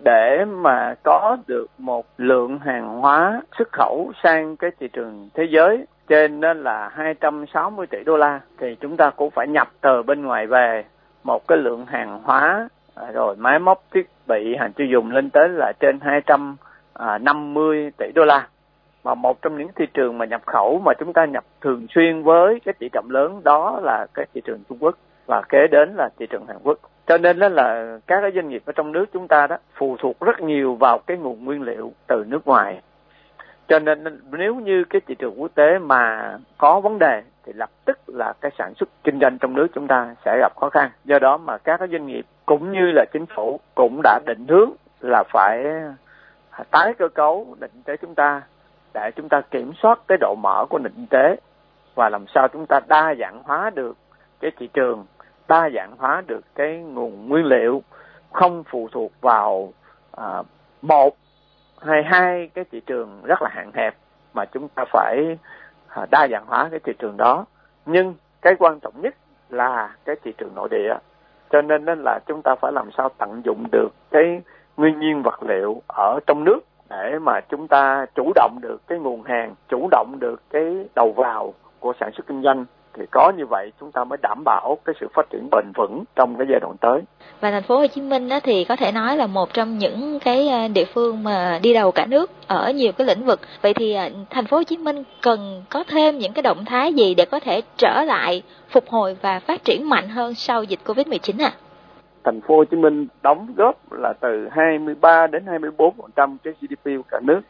H: Để mà có được một lượng hàng hóa xuất khẩu sang cái thị trường thế giới trên đó là 260 tỷ đô la, thì chúng ta cũng phải nhập từ bên ngoài về một cái lượng hàng hóa à, rồi máy móc thiết bị, hàng tiêu dùng lên tới là trên 250 à, tỷ đô la mà một trong những thị trường mà nhập khẩu mà chúng ta nhập thường xuyên với cái tỷ trọng lớn đó là cái thị trường Trung Quốc và kế đến là thị trường Hàn Quốc. Cho nên đó là các cái doanh nghiệp ở trong nước chúng ta đó phụ thuộc rất nhiều vào cái nguồn nguyên liệu từ nước ngoài. Cho nên nếu như cái thị trường quốc tế mà có vấn đề thì lập tức là cái sản xuất kinh doanh trong nước chúng ta sẽ gặp khó khăn. Do đó mà các cái doanh nghiệp cũng như là chính phủ cũng đã định hướng là phải tái cơ cấu định kinh tế chúng ta để chúng ta kiểm soát cái độ mở của nền kinh tế. Và làm sao chúng ta đa dạng hóa được cái thị trường đa dạng hóa được cái nguồn nguyên liệu không phụ thuộc vào à, một hay hai cái thị trường rất là hạn hẹp mà chúng ta phải à, đa dạng hóa cái thị trường đó. Nhưng cái quan trọng nhất là cái thị trường nội địa. Cho nên nên là chúng ta phải làm sao tận dụng được cái nguyên nhiên vật liệu ở trong nước để mà chúng ta chủ động được cái nguồn hàng, chủ động được cái đầu vào của sản xuất kinh doanh, thì có như vậy chúng ta mới đảm bảo cái sự phát triển bền vững trong cái giai đoạn tới.
G: Và thành phố Hồ Chí Minh đó thì có thể nói là một trong những cái à, địa phương mà đi đầu cả nước ở nhiều cái lĩnh vực. Vậy thì à, thành phố Hồ Chí Minh cần có thêm những cái động thái gì để có thể trở lại phục hồi và phát triển mạnh hơn sau dịch Covid-19 à?
H: Thành phố Hồ Chí Minh đóng góp là từ 23 đến 24% cái GDP của cả nước.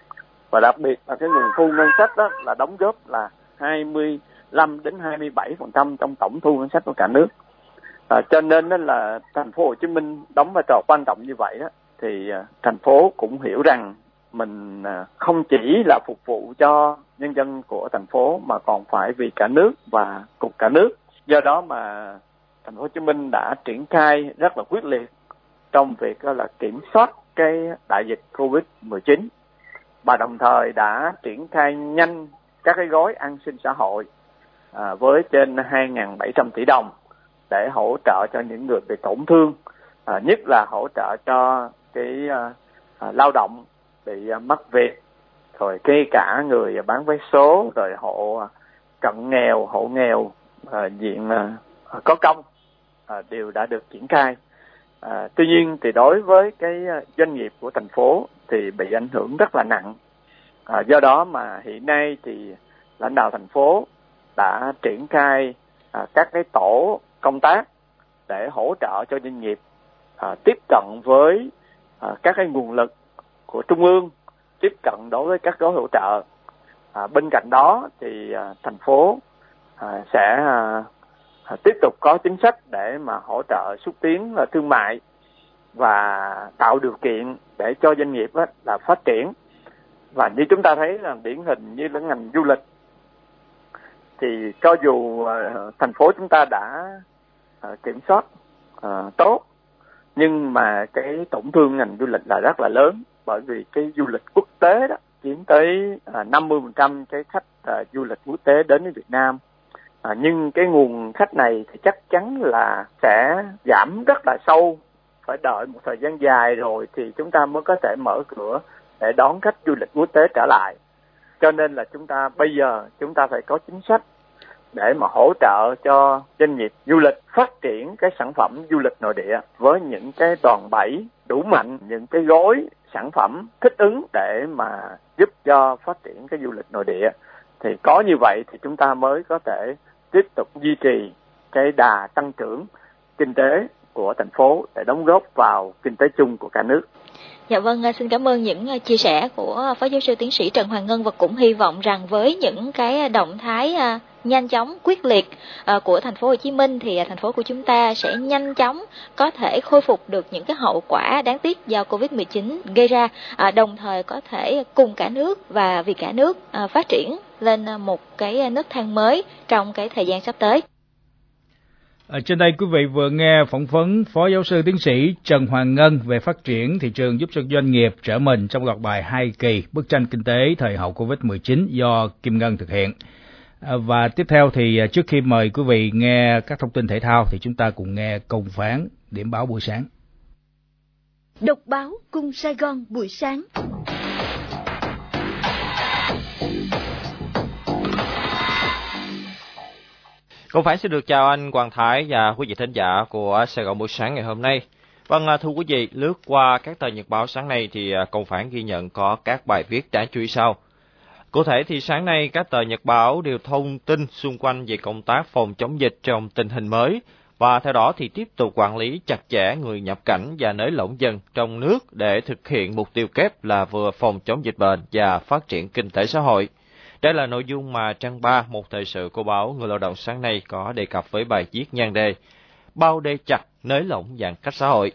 H: Và đặc biệt là cái nguồn thu ngân sách đó là đóng góp là 25 đến 27 phần trăm trong tổng thu ngân sách của cả nước. À, cho nên đó là thành phố Hồ Chí Minh đóng vai trò quan trọng như vậy đó thì à, thành phố cũng hiểu rằng mình à, không chỉ là phục vụ cho nhân dân của thành phố mà còn phải vì cả nước và cục cả nước. Do đó mà thành phố Hồ Chí Minh đã triển khai rất là quyết liệt trong việc là kiểm soát cái đại dịch Covid-19 và đồng thời đã triển khai nhanh các cái gói an sinh xã hội à, với trên 2.700 tỷ đồng để hỗ trợ cho những người bị tổn thương, à, nhất là hỗ trợ cho cái à, à, lao động bị à, mất việc, rồi kể cả người bán vé số, rồi hộ cận nghèo, hộ nghèo à, diện à, có công à, đều đã được triển khai. À, tuy nhiên thì đối với cái à, doanh nghiệp của thành phố thì bị ảnh hưởng rất là nặng. À, do đó mà hiện nay thì lãnh đạo thành phố đã triển khai à, các cái tổ công tác để hỗ trợ cho doanh nghiệp à, tiếp cận với à, các cái nguồn lực của trung ương tiếp cận đối với các gói hỗ trợ à, bên cạnh đó thì à, thành phố à, sẽ à, À, tiếp tục có chính sách để mà hỗ trợ xúc tiến là thương mại và tạo điều kiện để cho doanh nghiệp là phát triển. Và như chúng ta thấy là điển hình như là ngành du lịch, thì cho dù à, thành phố chúng ta đã à, kiểm soát tốt, nhưng mà cái tổn thương ngành du lịch là rất là lớn, bởi vì cái du lịch quốc tế đó chiếm tới năm mươi phần trăm cái khách du lịch quốc tế đến với Việt Nam à, nhưng cái nguồn khách này thì chắc chắn là sẽ giảm rất là sâu. Phải đợi một thời gian dài rồi thì chúng ta mới có thể mở cửa để đón khách du lịch quốc tế trở lại. Cho nên là chúng ta bây giờ chúng ta phải có chính sách để mà hỗ trợ cho doanh nghiệp du lịch phát triển cái sản phẩm du lịch nội địa với những cái đòn bẩy đủ mạnh những cái gói sản phẩm thích ứng để mà giúp cho phát triển cái du lịch nội địa. Thì có như vậy thì chúng ta mới có thể tiếp tục duy trì cái đà tăng trưởng kinh tế của thành phố để đóng góp vào kinh tế chung của cả nước.
G: Dạ vâng, à, xin cảm ơn những à, chia sẻ của Phó Giáo sư Tiến sĩ Trần Hoàng Ngân và cũng hy vọng rằng với những cái động thái à, nhanh chóng quyết liệt của thành phố Hồ Chí Minh thì thành phố của chúng ta sẽ nhanh chóng có thể khôi phục được những cái hậu quả đáng tiếc do Covid-19 gây ra, đồng thời có thể cùng cả nước và vì cả nước phát triển lên một cái nước thang mới trong cái thời gian sắp tới.
A: À, trên đây quý vị vừa nghe phỏng vấn Phó Giáo sư Tiến sĩ Trần Hoàng Ngân về phát triển thị trường giúp cho doanh nghiệp trở mình trong loạt bài hai kỳ bức tranh kinh tế thời hậu Covid-19 do Kim Ngân thực hiện. À, và tiếp theo thì à, trước khi mời quý vị nghe các thông tin thể thao thì chúng ta cùng nghe công phán điểm báo buổi sáng.
F: Độc báo Cung Sài Gòn buổi sáng.
I: Cũng phải xin được chào anh Quang Thái và quý vị thính giả của Sài Gòn buổi sáng ngày hôm nay. Vâng, à, thưa quý vị, lướt qua các tờ nhật báo sáng nay thì à, Công Cộng phản ghi nhận có các bài viết đáng chú ý sau. Cụ thể thì sáng nay các tờ nhật báo đều thông tin xung quanh về công tác phòng chống dịch trong tình hình mới và theo đó thì tiếp tục quản lý chặt chẽ người nhập cảnh và nới lỏng dần trong nước để thực hiện mục tiêu kép là vừa phòng chống dịch bệnh và phát triển kinh tế xã hội. Đây là nội dung mà trang 3 một thời sự của báo Người lao động sáng nay có đề cập với bài viết nhan đề Bao đê chặt nới lỏng giãn cách xã hội.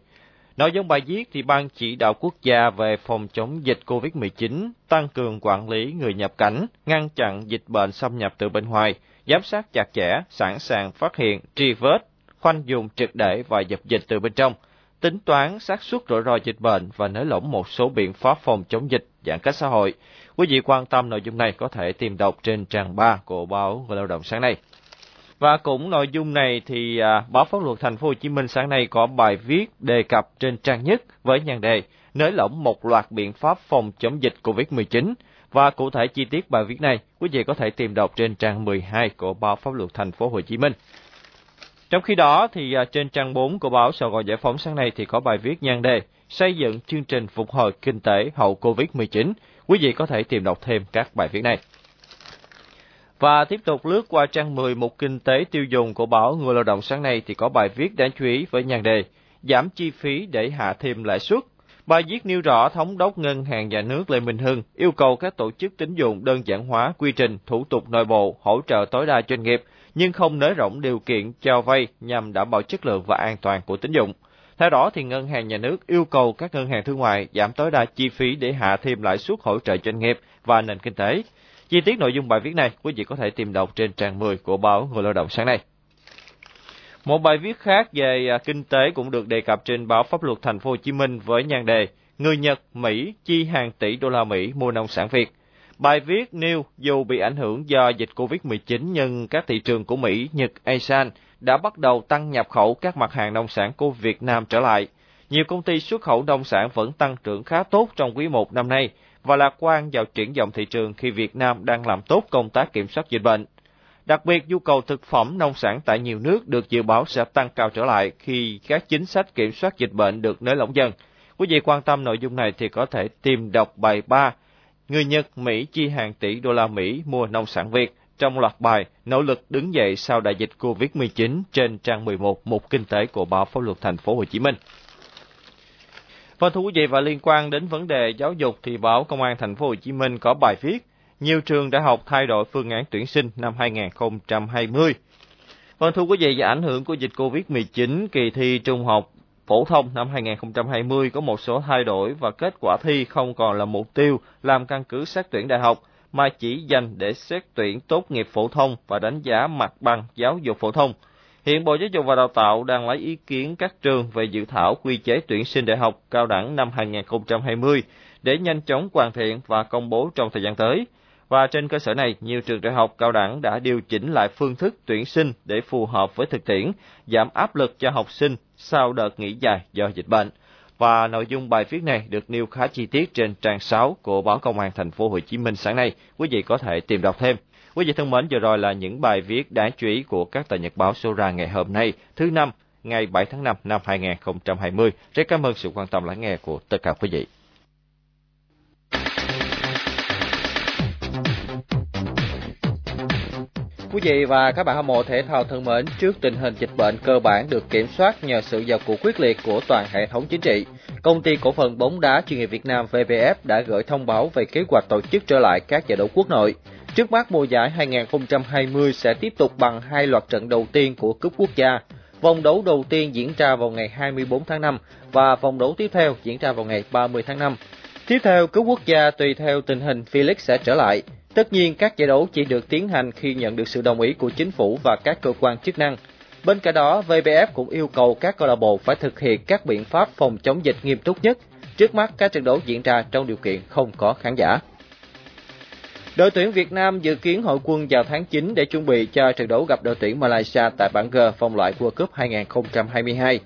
I: Nội dung bài viết thì Ban chỉ đạo quốc gia về phòng chống dịch COVID-19 tăng cường quản lý người nhập cảnh, ngăn chặn dịch bệnh xâm nhập từ bên ngoài, giám sát chặt chẽ, sẵn sàng phát hiện, truy vết, khoanh dùng triệt để và dập dịch từ bên trong, tính toán xác suất rủi ro dịch bệnh và nới lỏng một số biện pháp phòng chống dịch, giãn cách xã hội. Quý vị quan tâm nội dung này có thể tìm đọc trên trang 3 của báo Người lao động sáng nay. Và cũng nội dung này thì à, báo pháp luật thành phố Hồ Chí Minh sáng nay có bài viết đề cập trên trang nhất với nhan đề nới lỏng một loạt biện pháp phòng chống dịch Covid-19 và cụ thể chi tiết bài viết này quý vị có thể tìm đọc trên trang 12 của báo pháp luật thành phố Hồ Chí Minh. Trong khi đó thì à, trên trang 4 của báo Sài Gòn Giải phóng sáng nay thì có bài viết nhan đề xây dựng chương trình phục hồi kinh tế hậu Covid-19. Quý vị có thể tìm đọc thêm các bài viết này. Và tiếp tục lướt qua trang 10 mục kinh tế tiêu dùng của báo Người lao động sáng nay thì có bài viết đáng chú ý với nhan đề Giảm chi phí để hạ thêm lãi suất. Bài viết nêu rõ thống đốc ngân hàng nhà nước Lê Minh Hưng yêu cầu các tổ chức tín dụng đơn giản hóa quy trình, thủ tục nội bộ, hỗ trợ tối đa doanh nghiệp, nhưng không nới rộng điều kiện cho vay nhằm đảm bảo chất lượng và an toàn của tín dụng. Theo đó, thì Ngân hàng Nhà nước yêu cầu các ngân hàng thương mại giảm tối đa chi phí để hạ thêm lãi suất hỗ trợ doanh nghiệp và nền kinh tế. Chi tiết nội dung bài viết này quý vị có thể tìm đọc trên trang 10 của báo Người lao động sáng nay. Một bài viết khác về à, kinh tế cũng được đề cập trên báo Pháp luật Thành phố Hồ Chí Minh với nhan đề Người Nhật, Mỹ chi hàng tỷ đô la Mỹ mua nông sản Việt. Bài viết nêu dù bị ảnh hưởng do dịch Covid-19 nhưng các thị trường của Mỹ, Nhật, ASEAN đã bắt đầu tăng nhập khẩu các mặt hàng nông sản của Việt Nam trở lại. Nhiều công ty xuất khẩu nông sản vẫn tăng trưởng khá tốt trong quý 1 năm nay và lạc quan vào triển vọng thị trường khi Việt Nam đang làm tốt công tác kiểm soát dịch bệnh. Đặc biệt, nhu cầu thực phẩm nông sản tại nhiều nước được dự báo sẽ tăng cao trở lại khi các chính sách kiểm soát dịch bệnh được nới lỏng dần. Quý vị quan tâm nội dung này thì có thể tìm đọc bài 3 Người Nhật Mỹ chi hàng tỷ đô la Mỹ mua nông sản Việt trong loạt bài nỗ lực đứng dậy sau đại dịch Covid-19 trên trang 11 mục kinh tế của báo pháp luật thành phố Hồ Chí Minh. Vâng, và thú vị và liên quan đến vấn đề giáo dục thì báo Công an thành phố Hồ Chí Minh có bài viết nhiều trường đại học thay đổi phương án tuyển sinh năm 2020. Vâng thưa quý vị, do ảnh hưởng của dịch Covid-19, kỳ thi trung học phổ thông năm 2020 có một số thay đổi và kết quả thi không còn là mục tiêu làm căn cứ xét tuyển đại học mà chỉ dành để xét tuyển tốt nghiệp phổ thông và đánh giá mặt bằng giáo dục phổ thông. Hiện Bộ Giáo dục và Đào tạo đang lấy ý kiến các trường về dự thảo quy chế tuyển sinh đại học cao đẳng năm 2020 để nhanh chóng hoàn thiện và công bố trong thời gian tới. Và trên cơ sở này, nhiều trường đại học cao đẳng đã điều chỉnh lại phương thức tuyển sinh để phù hợp với thực tiễn, giảm áp lực cho học sinh sau đợt nghỉ dài do dịch bệnh. Và nội dung bài viết này được nêu khá chi tiết trên trang 6 của báo Công an thành phố Hồ Chí Minh sáng nay. Quý vị có thể tìm đọc thêm. Quý vị thân mến, vừa rồi là những bài viết đáng chú ý của các tờ nhật báo số ra ngày hôm nay, thứ năm, ngày 7 tháng 5 năm 2020. Rất cảm ơn sự quan tâm lắng nghe của tất cả quý vị. Quý vị và các bạn hâm mộ thể thao thân mến, trước tình hình dịch bệnh cơ bản được kiểm soát nhờ sự vào cuộc quyết liệt của toàn hệ thống chính trị, công ty cổ phần bóng đá chuyên nghiệp Việt Nam VPF đã gửi thông báo về kế hoạch tổ chức trở lại các giải đấu quốc nội. Trước mắt mùa giải 2020 sẽ tiếp tục bằng hai loạt trận đầu tiên của cúp quốc gia. Vòng đấu đầu tiên diễn ra vào ngày 24 tháng 5 và vòng đấu tiếp theo diễn ra vào ngày 30 tháng 5. Tiếp theo, cúp quốc gia tùy theo tình hình Felix sẽ trở lại. Tất nhiên, các giải đấu chỉ được tiến hành khi nhận được sự đồng ý của chính phủ và các cơ quan chức năng. Bên cạnh đó, VBF cũng yêu cầu các câu lạc bộ phải thực hiện các biện pháp phòng chống dịch nghiêm túc nhất. Trước mắt, các trận đấu diễn ra trong điều kiện không có khán giả. Đội tuyển Việt Nam dự kiến hội quân vào tháng 9 để chuẩn bị cho trận đấu gặp đội tuyển Malaysia tại bảng G vòng loại World Cup 2022.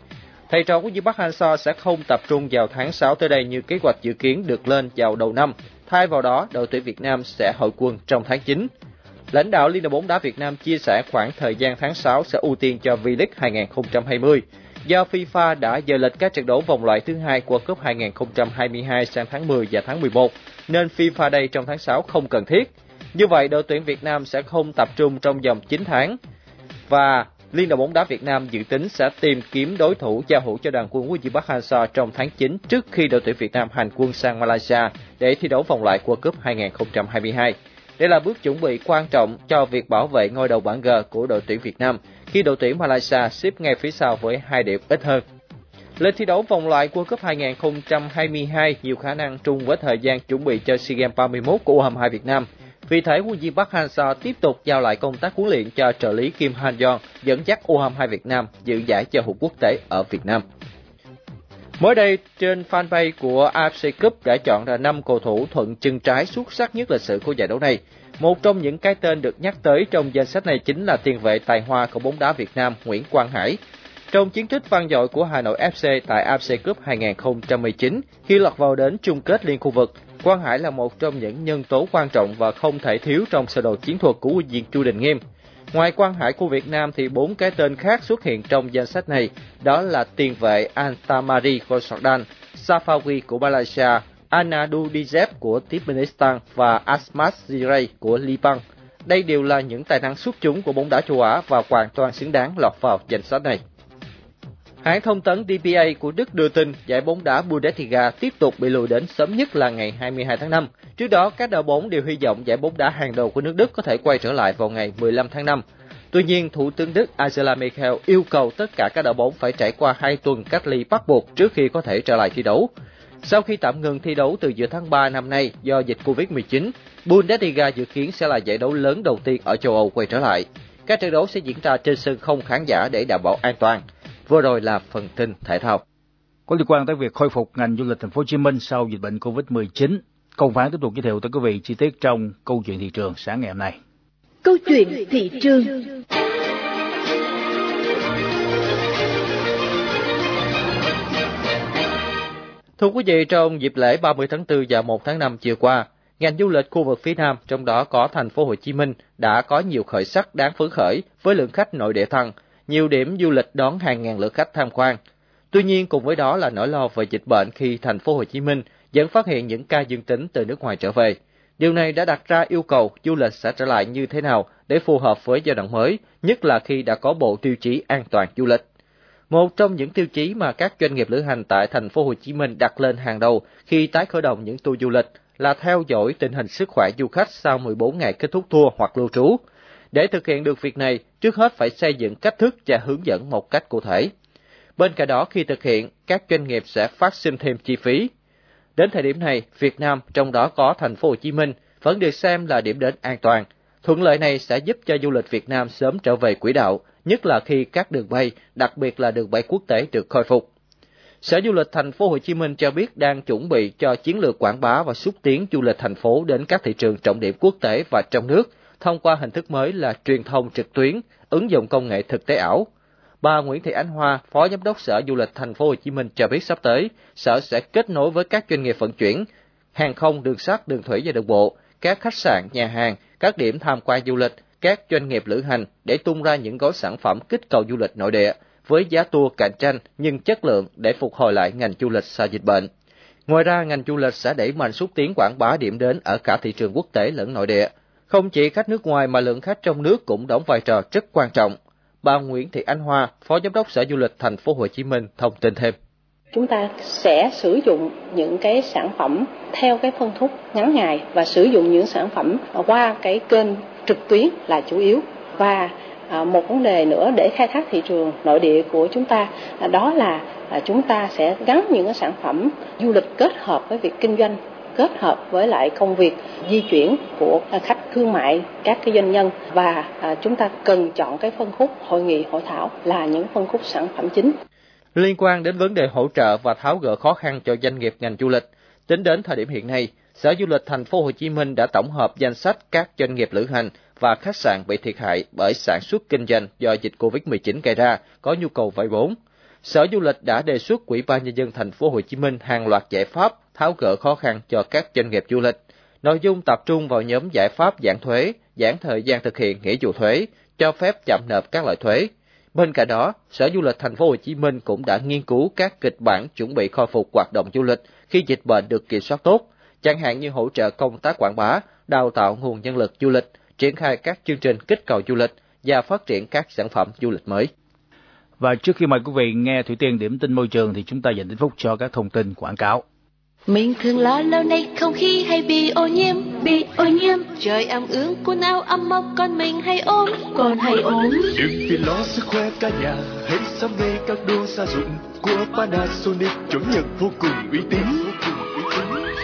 I: Thầy trò của Dương Bắc Hang-so sẽ không tập trung vào tháng 6 tới đây như kế hoạch dự kiến được lên vào đầu năm. Thay vào đó, đội tuyển Việt Nam sẽ hội quân trong tháng 9. Lãnh đạo Liên đoàn bóng đá Việt Nam chia sẻ khoảng thời gian tháng 6 sẽ ưu tiên cho V-League 2020 do FIFA đã dời lịch các trận đấu vòng loại thứ hai của Cup 2022 sang tháng 10 và tháng 11, nên FIFA đây trong tháng 6 không cần thiết. Như vậy, đội tuyển Việt Nam sẽ không tập trung trong vòng 9 tháng. Và Liên đoàn bóng đá Việt Nam dự tính sẽ tìm kiếm đối thủ giao hữu cho đoàn quân Uji Bắc Hansa trong tháng 9 trước khi đội tuyển Việt Nam hành quân sang Malaysia để thi đấu vòng loại World Cup 2022. Đây là bước chuẩn bị quan trọng cho việc bảo vệ ngôi đầu bảng G của đội tuyển Việt Nam khi đội tuyển Malaysia xếp ngay phía sau với hai điểm ít hơn. Lên thi đấu vòng loại World Cup 2022 nhiều khả năng trùng với thời gian chuẩn bị cho SEA Games 31 của U22 Việt Nam. Vì thế, Woo Bắc Hang-seo tiếp tục giao lại công tác huấn luyện cho trợ lý Kim Han Jong dẫn dắt U22 Việt Nam dự giải cho hữu quốc tế ở Việt Nam. Mới đây, trên fanpage của AFC Cup đã chọn ra 5 cầu thủ thuận chân trái xuất sắc nhất lịch sử của giải đấu này. Một trong những cái tên được nhắc tới trong danh sách này chính là tiền vệ tài hoa của bóng đá Việt Nam Nguyễn Quang Hải. Trong chiến tích vang dội của Hà Nội FC tại AFC Cup 2019, khi lọt vào đến chung kết liên khu vực, Quang Hải là một trong những nhân tố quan trọng và không thể thiếu trong sơ đồ chiến thuật của huấn viên Chu Đình Nghiêm. Ngoài Quang Hải của Việt Nam thì bốn cái tên khác xuất hiện trong danh sách này, đó là tiền vệ Antamari của Jordan, Safawi của Malaysia, Anadu Dizep của Turkmenistan và Asmat Ziray của Liban. Đây đều là những tài năng xuất chúng của bóng đá châu Á và hoàn toàn xứng đáng lọt vào danh sách này. Hãng thông tấn DPA của Đức đưa tin giải bóng đá Bundesliga tiếp tục bị lùi đến sớm nhất là ngày 22 tháng 5. Trước đó, các đội bóng đều hy vọng giải bóng đá hàng đầu của nước Đức có thể quay trở lại vào ngày 15 tháng 5. Tuy nhiên, Thủ tướng Đức Angela Merkel yêu cầu tất cả các đội bóng phải trải qua 2 tuần cách ly bắt buộc trước khi có thể trở lại thi đấu. Sau khi tạm ngừng thi đấu từ giữa tháng 3 năm nay do dịch Covid-19, Bundesliga dự kiến sẽ là giải đấu lớn đầu tiên ở châu Âu quay trở lại. Các trận đấu sẽ diễn ra trên sân không khán giả để đảm bảo an toàn. Vừa rồi là phần tin thể thao.
A: Có liên quan tới việc khôi phục ngành du lịch thành phố Hồ Chí Minh sau dịch bệnh Covid-19, công phán tiếp tục giới thiệu tới quý vị chi tiết trong câu chuyện thị trường sáng ngày hôm nay.
F: Câu chuyện thị trường.
I: Thưa quý vị, trong dịp lễ 30 tháng 4 và 1 tháng 5 chiều qua, ngành du lịch khu vực phía Nam, trong đó có thành phố Hồ Chí Minh, đã có nhiều khởi sắc đáng phấn khởi với lượng khách nội địa tăng, nhiều điểm du lịch đón hàng ngàn lượt khách tham quan. Tuy nhiên cùng với đó là nỗi lo về dịch bệnh khi thành phố Hồ Chí Minh vẫn phát hiện những ca dương tính từ nước ngoài trở về. Điều này đã đặt ra yêu cầu du lịch sẽ trở lại như thế nào để phù hợp với giai đoạn mới, nhất là khi đã có bộ tiêu chí an toàn du lịch. Một trong những tiêu chí mà các doanh nghiệp lữ hành tại thành phố Hồ Chí Minh đặt lên hàng đầu khi tái khởi động những tour du lịch là theo dõi tình hình sức khỏe du khách sau 14 ngày kết thúc tour hoặc lưu trú. Để thực hiện được việc này, trước hết phải xây dựng cách thức và hướng dẫn một cách cụ thể. Bên cạnh đó, khi thực hiện, các doanh nghiệp sẽ phát sinh thêm chi phí. Đến thời điểm này, Việt Nam, trong đó có thành phố Hồ Chí Minh, vẫn được xem là điểm đến an toàn. Thuận lợi này sẽ giúp cho du lịch Việt Nam sớm trở về quỹ đạo, nhất là khi các đường bay, đặc biệt là đường bay quốc tế được khôi phục. Sở Du lịch thành phố Hồ Chí Minh cho biết đang chuẩn bị cho chiến lược quảng bá và xúc tiến du lịch thành phố đến các thị trường trọng điểm quốc tế và trong nước thông qua hình thức mới là truyền thông trực tuyến, ứng dụng công nghệ thực tế ảo. Bà Nguyễn Thị Ánh Hoa, Phó Giám đốc Sở Du lịch Thành phố Hồ Chí Minh cho biết sắp tới, Sở sẽ kết nối với các doanh nghiệp vận chuyển, hàng không, đường sắt, đường thủy và đường bộ, các khách sạn, nhà hàng, các điểm tham quan du lịch, các doanh nghiệp lữ hành để tung ra những gói sản phẩm kích cầu du lịch nội địa với giá tour cạnh tranh nhưng chất lượng để phục hồi lại ngành du lịch sau dịch bệnh. Ngoài ra, ngành du lịch sẽ đẩy mạnh xúc tiến quảng bá điểm đến ở cả thị trường quốc tế lẫn nội địa. Không chỉ khách nước ngoài mà lượng khách trong nước cũng đóng vai trò rất quan trọng. Bà Nguyễn Thị Anh Hoa, Phó Giám đốc Sở Du lịch Thành phố Hồ Chí Minh thông tin thêm.
J: Chúng ta sẽ sử dụng những cái sản phẩm theo cái phân khúc ngắn ngày và sử dụng những sản phẩm qua cái kênh trực tuyến là chủ yếu và à, một vấn đề nữa để khai thác thị trường nội địa của chúng ta à, đó là à, chúng ta sẽ gắn những cái sản phẩm du lịch kết hợp với việc kinh doanh kết hợp với lại công việc di chuyển của khách thương mại các cái doanh nhân và à, chúng ta cần chọn cái phân khúc hội nghị hội thảo là những phân khúc sản phẩm chính.
I: Liên quan đến vấn đề hỗ trợ và tháo gỡ khó khăn cho doanh nghiệp ngành du lịch, tính đến thời điểm hiện nay, Sở Du lịch Thành phố Hồ Chí Minh đã tổng hợp danh sách các doanh nghiệp lữ hành và khách sạn bị thiệt hại bởi sản xuất kinh doanh do dịch Covid-19 gây ra có nhu cầu vay vốn. Sở Du lịch đã đề xuất Ủy ban nhân dân thành phố Hồ Chí Minh hàng loạt giải pháp tháo gỡ khó khăn cho các doanh nghiệp du lịch. Nội dung tập trung vào nhóm giải pháp giảm thuế, giãn thời gian thực hiện nghĩa vụ thuế, cho phép chậm nộp các loại thuế. Bên cạnh đó, Sở Du lịch Thành phố Hồ Chí Minh cũng đã nghiên cứu các kịch bản chuẩn bị khôi phục hoạt động du lịch khi dịch bệnh được kiểm soát tốt, chẳng hạn như hỗ trợ công tác quảng bá, đào tạo nguồn nhân lực du lịch, triển khai các chương trình kích cầu du lịch và phát triển các sản phẩm du lịch mới.
A: Và trước khi mời quý vị nghe Thủy Tiên điểm tin môi trường thì chúng ta dành ít phút cho các thông tin quảng cáo.
K: Mình thường lo lâu nay không khí hay bị ô nhiễm, bị ô nhiễm. Trời ẩm ướt, quần áo ấm mốc, con mình hay ốm, còn hay ốm.
L: Đừng vì lo sức khỏe cả nhà, hãy sắm ngay các đồ gia dụng của Panasonic chuẩn nhận vô cùng uy tín.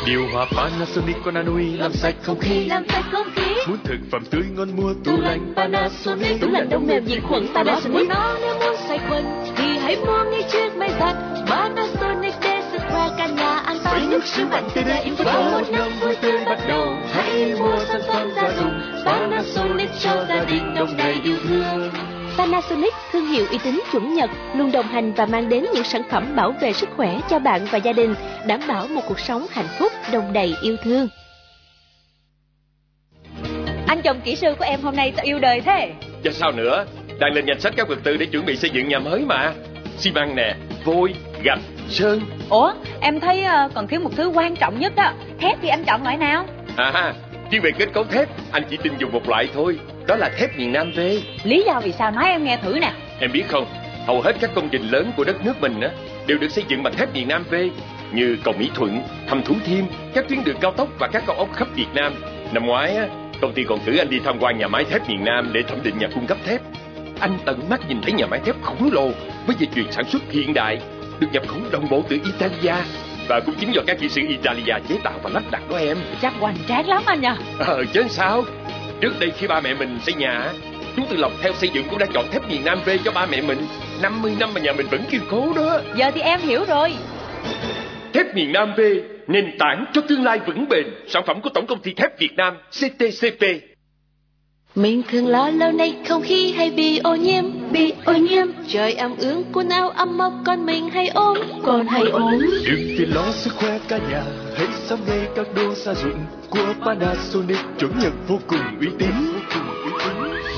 L: Điều hòa Panasonic con Anui làm sạch không khí,
K: làm sạch không khí.
L: Muốn thực phẩm tươi ngon mua tủ lạnh Panasonic.
K: Tủ lạnh đông mềm diệt khuẩn Panasonic. Nó nếu muốn sạch khuẩn thì hãy mua ngay chiếc máy giặt Panasonic để sức khỏe cả nhà an toàn.
L: Với nước sứ mạnh tươi đẹp và một năm vui tươi bắt đầu. Hãy mua sản phẩm gia dụng Panasonic cho gia đình đông đầy yêu thương.
B: Panasonic, thương hiệu uy tín chuẩn Nhật, luôn đồng hành và mang đến những sản phẩm bảo vệ sức khỏe cho bạn và gia đình, đảm bảo một cuộc sống hạnh phúc, đồng đầy yêu thương.
F: Anh chồng kỹ sư của em hôm nay sao yêu đời thế?
M: Cho sao nữa, đang lên danh sách các vật tư để chuẩn bị xây dựng nhà mới mà. Xi măng nè, vôi, gạch, sơn.
F: Ủa, em thấy uh, còn thiếu một thứ quan trọng nhất đó. Thép thì anh chọn loại nào?
M: À, riêng về kết cấu thép, anh chỉ tin dùng một loại thôi. Đó là thép miền Nam V.
F: Lý do vì sao nói em nghe thử nè.
M: Em biết không, hầu hết các công trình lớn của đất nước mình á đều được xây dựng bằng thép miền Nam V như cầu Mỹ Thuận, Thăm Thủ Thiêm, các tuyến đường cao tốc và các cao ốc khắp Việt Nam. Năm ngoái á, công ty còn cử anh đi tham quan nhà máy thép miền Nam để thẩm định nhà cung cấp thép. Anh tận mắt nhìn thấy nhà máy thép khổng lồ với dây chuyền sản xuất hiện đại, được nhập khẩu đồng bộ từ Italia và cũng chính do các kỹ sư Italia chế tạo và lắp đặt đó em.
F: Chắc hoành tráng lắm anh nhỉ?
M: Ờ chứ sao? Trước đây khi ba mẹ mình xây nhà, chú Tư Lộc theo xây dựng cũng đã chọn thép miền Nam V cho ba mẹ mình. 50 năm mà nhà mình vẫn kiên cố đó.
F: Giờ thì em hiểu rồi.
M: Thép miền Nam V, nền tảng cho tương lai vững bền. Sản phẩm của Tổng công ty thép Việt Nam, CTCP.
K: Mình thường lo lâu nay không khí hay bị ô nhiễm, bị ô nhiễm. Trời ẩm ướt, quần áo ấm mốc, con mình hay ốm, còn hay ốm.
L: Đừng vì lo sức khỏe cả nhà, hãy sắm ngay các đồ gia dụng của Panasonic chuẩn nhận vô cùng uy tín.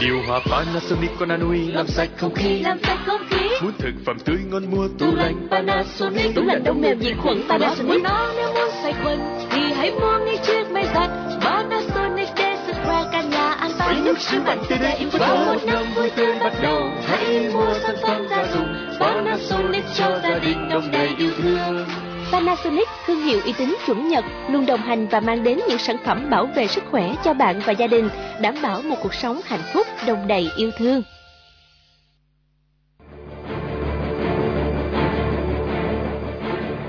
L: Điều hòa Panasonic con Anui làm sạch không khí,
K: làm sạch không khí.
L: Muốn thực phẩm tươi ngon mua tủ lạnh Panasonic.
K: Tủ lạnh đông mềm diệt khuẩn Panasonic. Nó nếu muốn sạch khuẩn thì hãy mua ngay chiếc máy giặt Panasonic để sức khỏe cả nhà.
L: Với nước sứ mạnh tươi đẹp và một năm vui tươi bắt đầu. Hãy mua sản phẩm gia dụng Panasonic cho gia đình đông đầy yêu thương.
B: Panasonic, thương hiệu uy tín chuẩn Nhật, luôn đồng hành và mang đến những sản phẩm bảo vệ sức khỏe cho bạn và gia đình, đảm bảo một cuộc sống hạnh phúc, đồng đầy yêu thương.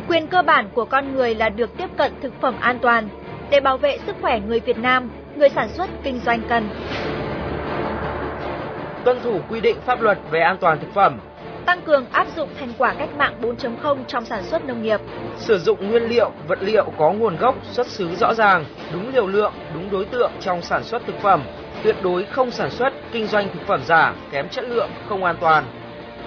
F: Quyền cơ bản của con người là được tiếp cận thực phẩm an toàn. Để bảo vệ sức khỏe người Việt Nam, người sản xuất kinh doanh cần
N: tuân thủ quy định pháp luật về an toàn thực phẩm,
F: tăng cường áp dụng thành quả cách mạng 4.0 trong sản xuất nông nghiệp,
N: sử dụng nguyên liệu, vật liệu có nguồn gốc, xuất xứ rõ ràng, đúng liều lượng, đúng đối tượng trong sản xuất thực phẩm, tuyệt đối không sản xuất, kinh doanh thực phẩm giả, kém chất lượng, không an toàn.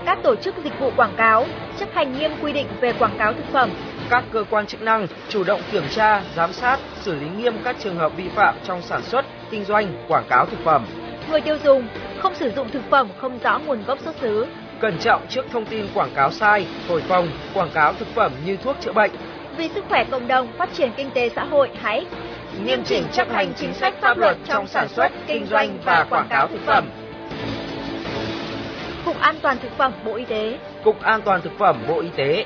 F: Các tổ chức dịch vụ quảng cáo chấp hành nghiêm quy định về quảng cáo thực phẩm.
N: Các cơ quan chức năng chủ động kiểm tra, giám sát, xử lý nghiêm các trường hợp vi phạm trong sản xuất, kinh doanh, quảng cáo thực phẩm.
F: Người tiêu dùng không sử dụng thực phẩm không rõ nguồn gốc xuất xứ.
N: Cẩn trọng trước thông tin quảng cáo sai, thổi phồng, quảng cáo thực phẩm như thuốc chữa bệnh.
F: Vì sức khỏe cộng đồng, phát triển kinh tế xã hội, hãy
N: nghiêm chỉnh chấp hành chính sách pháp luật trong sản xuất, kinh doanh và quảng cáo thực phẩm.
F: Cục An toàn thực phẩm Bộ Y tế.
N: Cục An toàn thực phẩm Bộ Y tế.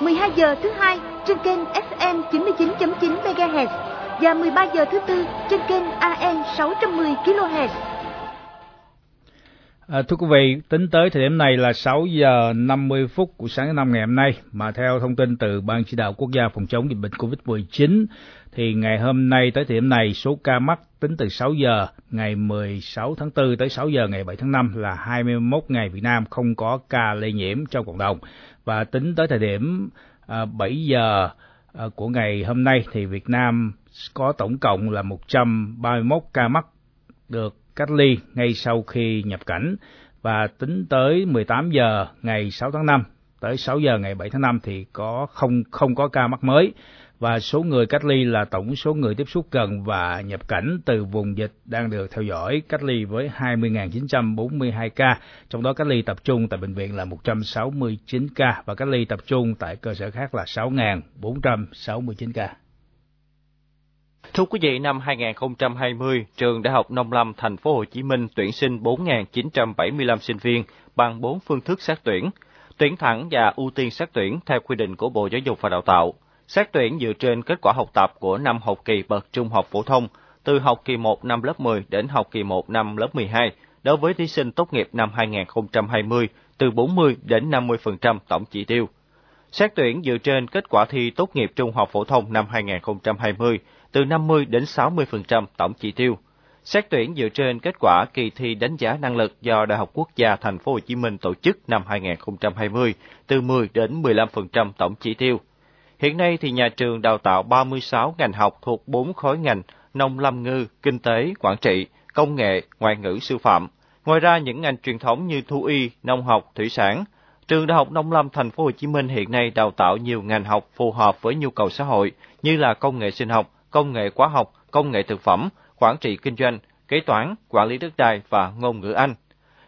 O: 12 giờ thứ hai trên kênh FM 99.9 MHz và 13 giờ thứ tư trên kênh AM 610 kHz.
A: À, thưa quý vị, tính tới thời điểm này là 6 giờ 50 phút của sáng năm ngày hôm nay, mà theo thông tin từ Ban chỉ đạo quốc gia phòng chống dịch bệnh COVID-19, thì ngày hôm nay tới thời điểm này số ca mắc tính từ 6 giờ ngày 16 tháng 4 tới 6 giờ ngày 7 tháng 5 là 21 ngày Việt Nam không có ca lây nhiễm trong cộng đồng và tính tới thời điểm à, 7 giờ à, của ngày hôm nay thì Việt Nam có tổng cộng là 131 ca mắc được cách ly ngay sau khi nhập cảnh. Và tính tới 18 giờ ngày 6 tháng 5 tới 6 giờ ngày 7 tháng 5 thì có không không có ca mắc mới. Và số người cách ly là tổng số người tiếp xúc gần và nhập cảnh từ vùng dịch đang được theo dõi cách ly với 20.942 ca, trong đó cách ly tập trung tại bệnh viện là 169 ca và cách ly tập trung tại cơ sở khác là 6.469 ca.
I: Thưa quý vị, năm 2020, trường Đại học Nông Lâm Thành phố Hồ Chí Minh tuyển sinh 4.975 sinh viên bằng 4 phương thức xét tuyển, tuyển thẳng và ưu tiên xét tuyển theo quy định của Bộ Giáo dục và Đào tạo. Xét tuyển dựa trên kết quả học tập của năm học kỳ bậc trung học phổ thông, từ học kỳ 1 năm lớp 10 đến học kỳ 1 năm lớp 12, đối với thí sinh tốt nghiệp năm 2020 từ 40 đến 50% tổng chỉ tiêu. Xét tuyển dựa trên kết quả thi tốt nghiệp trung học phổ thông năm 2020 từ 50 đến 60% tổng chỉ tiêu. Xét tuyển dựa trên kết quả kỳ thi đánh giá năng lực do Đại học Quốc gia Thành phố Hồ Chí Minh tổ chức năm 2020 từ 10 đến 15% tổng chỉ tiêu. Hiện nay thì nhà trường đào tạo 36 ngành học thuộc 4 khối ngành nông lâm ngư, kinh tế, quản trị, công nghệ, ngoại ngữ sư phạm. Ngoài ra những ngành truyền thống như thú y, nông học, thủy sản. Trường Đại học Nông lâm Thành phố Hồ Chí Minh hiện nay đào tạo nhiều ngành học phù hợp với nhu cầu xã hội như là công nghệ sinh học, công nghệ hóa học, công nghệ thực phẩm, quản trị kinh doanh, kế toán, quản lý đất đai và ngôn ngữ Anh.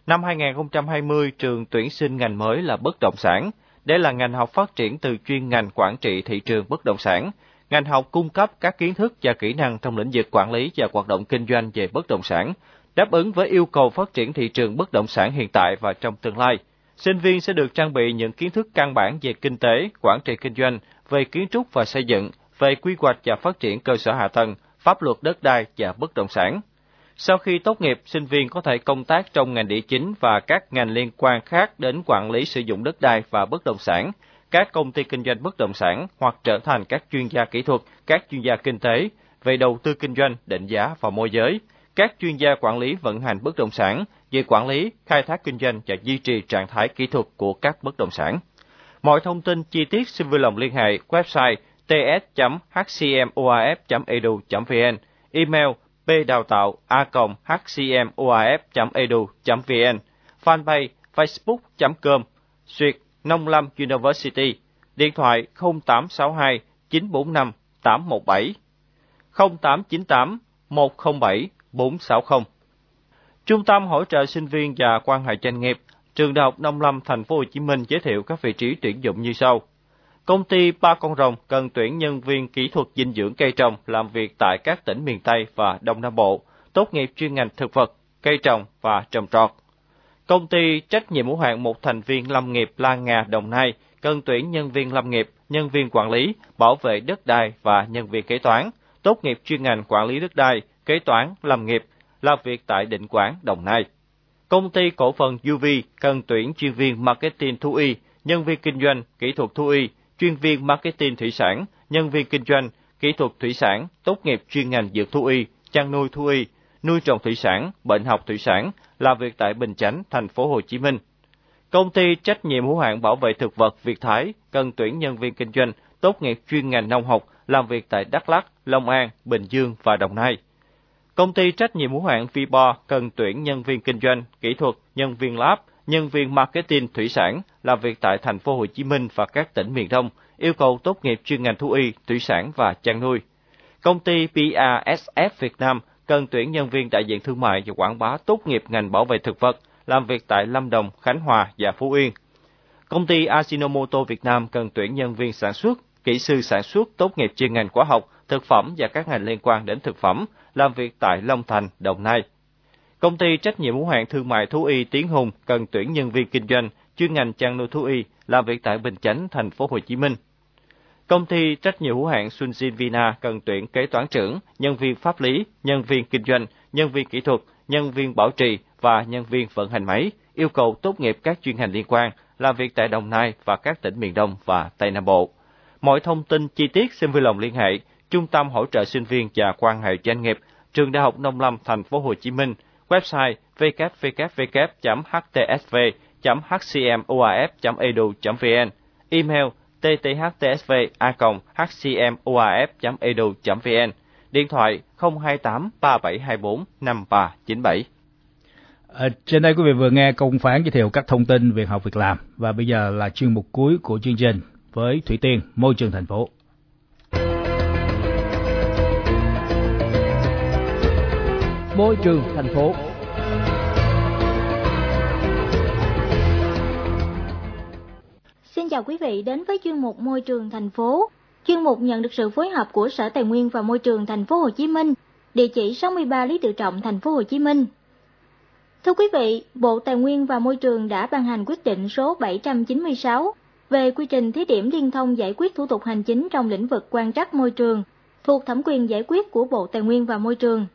I: Năm 2020, trường tuyển sinh ngành mới là bất động sản. Đây là ngành học phát triển từ chuyên ngành quản trị thị trường bất động sản. Ngành học cung cấp các kiến thức và kỹ năng trong lĩnh vực quản lý và hoạt động kinh doanh về bất động sản, đáp ứng với yêu cầu phát triển thị trường bất động sản hiện tại và trong tương lai. Sinh viên sẽ được trang bị những kiến thức căn bản về kinh tế, quản trị kinh doanh, về kiến trúc và xây dựng, về quy hoạch và phát triển cơ sở hạ tầng, pháp luật đất đai và bất động sản. Sau khi tốt nghiệp, sinh viên có thể công tác trong ngành địa chính và các ngành liên quan khác đến quản lý sử dụng đất đai và bất động sản, các công ty kinh doanh bất động sản hoặc trở thành các chuyên gia kỹ thuật, các chuyên gia kinh tế về đầu tư kinh doanh, định giá và môi giới, các chuyên gia quản lý vận hành bất động sản về quản lý, khai thác kinh doanh và duy trì trạng thái kỹ thuật của các bất động sản. Mọi thông tin chi tiết xin vui lòng liên hệ website ts.hcmoaf.edu.vn, email pdào tạo a.hcmoaf.edu.vn, fanpage facebook.com, duyệt Nông Lâm University, điện thoại 0862 945 817, 0898 107 460. Trung tâm hỗ trợ sinh viên và quan hệ doanh nghiệp, Trường Đại học Nông Lâm Thành phố Hồ Chí Minh giới thiệu các vị trí tuyển dụng như sau. Công ty Ba Con Rồng cần tuyển nhân viên kỹ thuật dinh dưỡng cây trồng làm việc tại các tỉnh miền Tây và Đông Nam Bộ, tốt nghiệp chuyên ngành thực vật, cây trồng và trồng trọt. Công ty trách nhiệm hữu hạn một thành viên lâm nghiệp Lan Ngà Đồng Nai cần tuyển nhân viên lâm nghiệp, nhân viên quản lý, bảo vệ đất đai và nhân viên kế toán, tốt nghiệp chuyên ngành quản lý đất đai, kế toán, lâm nghiệp, làm việc tại Định Quán, Đồng Nai. Công ty cổ phần UV cần tuyển chuyên viên marketing thú y, nhân viên kinh doanh, kỹ thuật thú y, chuyên viên marketing thủy sản, nhân viên kinh doanh, kỹ thuật thủy sản, tốt nghiệp chuyên ngành dược thú y, chăn nuôi thú y, nuôi trồng thủy sản, bệnh học thủy sản, làm việc tại Bình Chánh, thành phố Hồ Chí Minh. Công ty trách nhiệm hữu hạn bảo vệ thực vật Việt Thái cần tuyển nhân viên kinh doanh, tốt nghiệp chuyên ngành nông học, làm việc tại Đắk Lắk, Long An, Bình Dương và Đồng Nai. Công ty trách nhiệm hữu hạn Vibo cần tuyển nhân viên kinh doanh, kỹ thuật, nhân viên lab, nhân viên marketing thủy sản làm việc tại thành phố Hồ Chí Minh và các tỉnh miền Đông, yêu cầu tốt nghiệp chuyên ngành thú y, thủy sản và chăn nuôi. Công ty PASF Việt Nam cần tuyển nhân viên đại diện thương mại và quảng bá tốt nghiệp ngành bảo vệ thực vật, làm việc tại Lâm Đồng, Khánh Hòa và Phú Yên. Công ty Ajinomoto Việt Nam cần tuyển nhân viên sản xuất, kỹ sư sản xuất tốt nghiệp chuyên ngành hóa học, thực phẩm và các ngành liên quan đến thực phẩm, làm việc tại Long Thành, Đồng Nai. Công ty trách nhiệm hữu hạn thương mại thú y Tiến Hùng cần tuyển nhân viên kinh doanh chuyên ngành chăn nuôi thú y làm việc tại Bình Chánh, thành phố Hồ Chí Minh. Công ty trách nhiệm hữu hạn Sunjin Vina cần tuyển kế toán trưởng, nhân viên pháp lý, nhân viên kinh doanh, nhân viên kỹ thuật, nhân viên bảo trì và nhân viên vận hành máy, yêu cầu tốt nghiệp các chuyên ngành liên quan, làm việc tại Đồng Nai và các tỉnh miền Đông và Tây Nam Bộ. Mọi thông tin chi tiết xin vui lòng liên hệ Trung tâm hỗ trợ sinh viên và quan hệ doanh nghiệp, Trường Đại học Nông Lâm Thành phố Hồ Chí Minh, website www.htsv.hcmoaf.edu.vn, email tthsv.hcmoaf.edu.vn, điện thoại 028 3724 5397.
A: À, trên đây quý vị vừa nghe công phán giới thiệu các thông tin việc học việc làm và bây giờ là chuyên mục cuối của chương trình với Thủy Tiên, môi trường thành phố.
N: Môi trường thành phố
P: Xin chào quý vị đến với chuyên mục Môi trường thành phố. Chuyên mục nhận được sự phối hợp của Sở Tài nguyên và Môi trường thành phố Hồ Chí Minh, địa chỉ 63 Lý Tự Trọng, thành phố Hồ Chí Minh. Thưa quý vị, Bộ Tài nguyên và Môi trường đã ban hành quyết định số 796 về quy trình thí điểm liên thông giải quyết thủ tục hành chính trong lĩnh vực quan trắc môi trường, thuộc thẩm quyền giải quyết của Bộ Tài nguyên và Môi trường.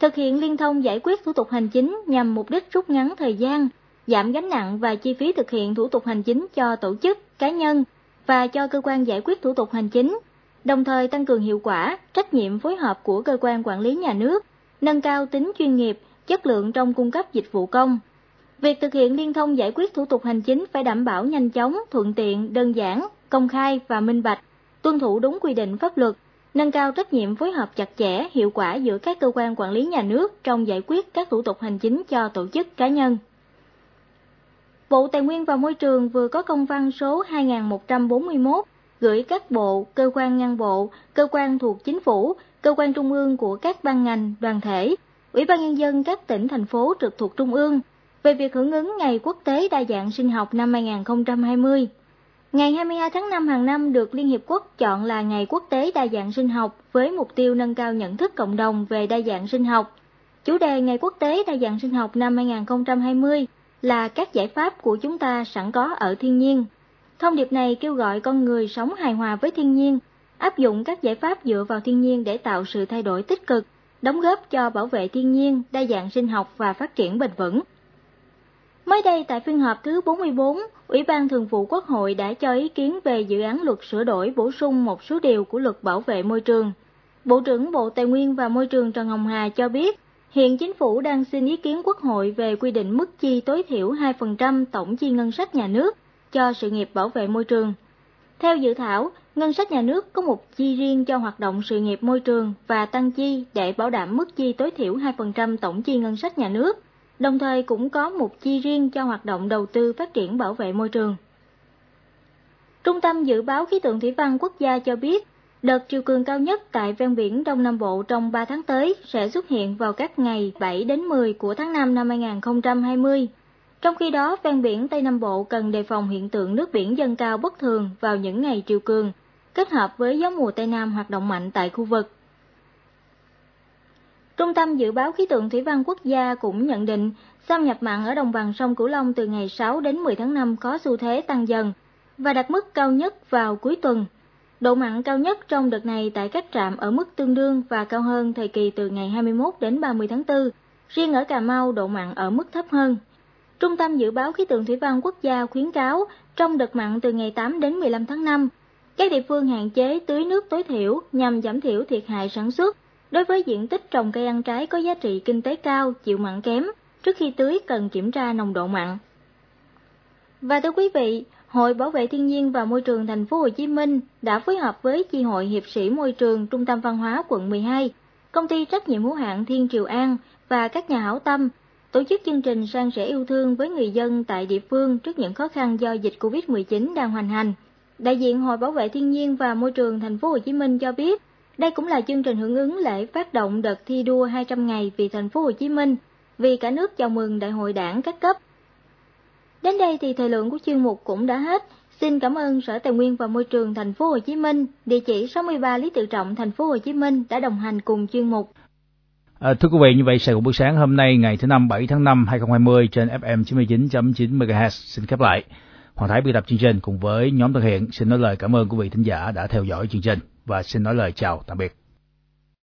P: Thực hiện liên thông giải quyết thủ tục hành chính nhằm mục đích rút ngắn thời gian, giảm gánh nặng và chi phí thực hiện thủ tục hành chính cho tổ chức, cá nhân và cho cơ quan giải quyết thủ tục hành chính, đồng thời tăng cường hiệu quả, trách nhiệm phối hợp của cơ quan quản lý nhà nước, nâng cao tính chuyên nghiệp, chất lượng trong cung cấp dịch vụ công. Việc thực hiện liên thông giải quyết thủ tục hành chính phải đảm bảo nhanh chóng, thuận tiện, đơn giản, công khai và minh bạch, tuân thủ đúng quy định pháp luật, nâng cao trách nhiệm phối hợp chặt chẽ, hiệu quả giữa các cơ quan quản lý nhà nước trong giải quyết các thủ tục hành chính cho tổ chức cá nhân. Bộ Tài nguyên và Môi trường vừa có công văn số 2141 gửi các bộ, cơ quan ngang bộ, cơ quan thuộc chính phủ, cơ quan trung ương của các ban ngành, đoàn thể, Ủy ban Nhân dân các tỉnh, thành phố trực thuộc Trung ương về việc hưởng ứng Ngày Quốc tế Đa dạng sinh học năm 2020. Ngày 22 tháng 5 hàng năm được Liên Hiệp Quốc chọn là Ngày Quốc tế Đa dạng sinh học với mục tiêu nâng cao nhận thức cộng đồng về đa dạng sinh học. Chủ đề Ngày Quốc tế Đa dạng sinh học năm 2020 là các giải pháp của chúng ta sẵn có ở thiên nhiên. Thông điệp này kêu gọi con người sống hài hòa với thiên nhiên, áp dụng các giải pháp dựa vào thiên nhiên để tạo sự thay đổi tích cực, đóng góp cho bảo vệ thiên nhiên, đa dạng sinh học và phát triển bền vững. Mới đây tại phiên họp thứ 44, Ủy ban Thường vụ Quốc hội đã cho ý kiến về dự án luật sửa đổi bổ sung một số điều của luật bảo vệ môi trường. Bộ trưởng Bộ Tài nguyên và Môi trường Trần Hồng Hà cho biết, hiện chính phủ đang xin ý kiến Quốc hội về quy định mức chi tối thiểu 2% tổng chi ngân sách nhà nước cho sự nghiệp bảo vệ môi trường. Theo dự thảo, ngân sách nhà nước có một chi riêng cho hoạt động sự nghiệp môi trường và tăng chi để bảo đảm mức chi tối thiểu 2% tổng chi ngân sách nhà nước đồng thời cũng có một chi riêng cho hoạt động đầu tư phát triển bảo vệ môi trường. Trung tâm Dự báo Khí tượng Thủy văn Quốc gia cho biết, đợt triều cường cao nhất tại ven biển Đông Nam Bộ trong 3 tháng tới sẽ xuất hiện vào các ngày 7 đến 10 của tháng 5 năm 2020. Trong khi đó, ven biển Tây Nam Bộ cần đề phòng hiện tượng nước biển dâng cao bất thường vào những ngày triều cường, kết hợp với gió mùa Tây Nam hoạt động mạnh tại khu vực. Trung tâm Dự báo Khí tượng Thủy văn Quốc gia cũng nhận định xâm nhập mặn ở đồng bằng sông Cửu Long từ ngày 6 đến 10 tháng 5 có xu thế tăng dần và đạt mức cao nhất vào cuối tuần. Độ mặn cao nhất trong đợt này tại các trạm ở mức tương đương và cao hơn thời kỳ từ ngày 21 đến 30 tháng 4. Riêng ở Cà Mau độ mặn ở mức thấp hơn. Trung tâm Dự báo Khí tượng Thủy văn Quốc gia khuyến cáo trong đợt mặn từ ngày 8 đến 15 tháng 5, các địa phương hạn chế tưới nước tối thiểu nhằm giảm thiểu thiệt hại sản xuất Đối với diện tích trồng cây ăn trái có giá trị kinh tế cao, chịu mặn kém, trước khi tưới cần kiểm tra nồng độ mặn. Và thưa quý vị, Hội Bảo vệ Thiên nhiên và Môi trường thành phố Hồ Chí Minh đã phối hợp với chi hội hiệp sĩ môi trường Trung tâm Văn hóa quận 12, công ty trách nhiệm hữu hạn Thiên Triều An và các nhà hảo tâm tổ chức chương trình san sẻ yêu thương với người dân tại địa phương trước những khó khăn do dịch Covid-19 đang hoành hành. Đại diện Hội Bảo vệ Thiên nhiên và Môi trường thành phố Hồ Chí Minh cho biết, đây cũng là chương trình hưởng ứng lễ phát động đợt thi đua 200 ngày vì thành phố Hồ Chí Minh, vì cả nước chào mừng Đại hội Đảng các cấp. Đến đây thì thời lượng của chuyên mục cũng đã hết. Xin cảm ơn Sở Tài nguyên và Môi trường thành phố Hồ Chí Minh, địa chỉ 63 Lý Tự Trọng, thành phố Hồ Chí Minh đã đồng hành cùng chuyên mục.
A: À, thưa quý vị, như vậy sẽ buổi sáng hôm nay ngày thứ năm 7 tháng 5 2020 trên FM 99.9 MHz xin khép lại. Hoàng Thái biên tập chương trình cùng với nhóm thực hiện xin nói lời cảm ơn quý vị thính giả đã theo dõi chương trình và xin nói lời chào tạm biệt.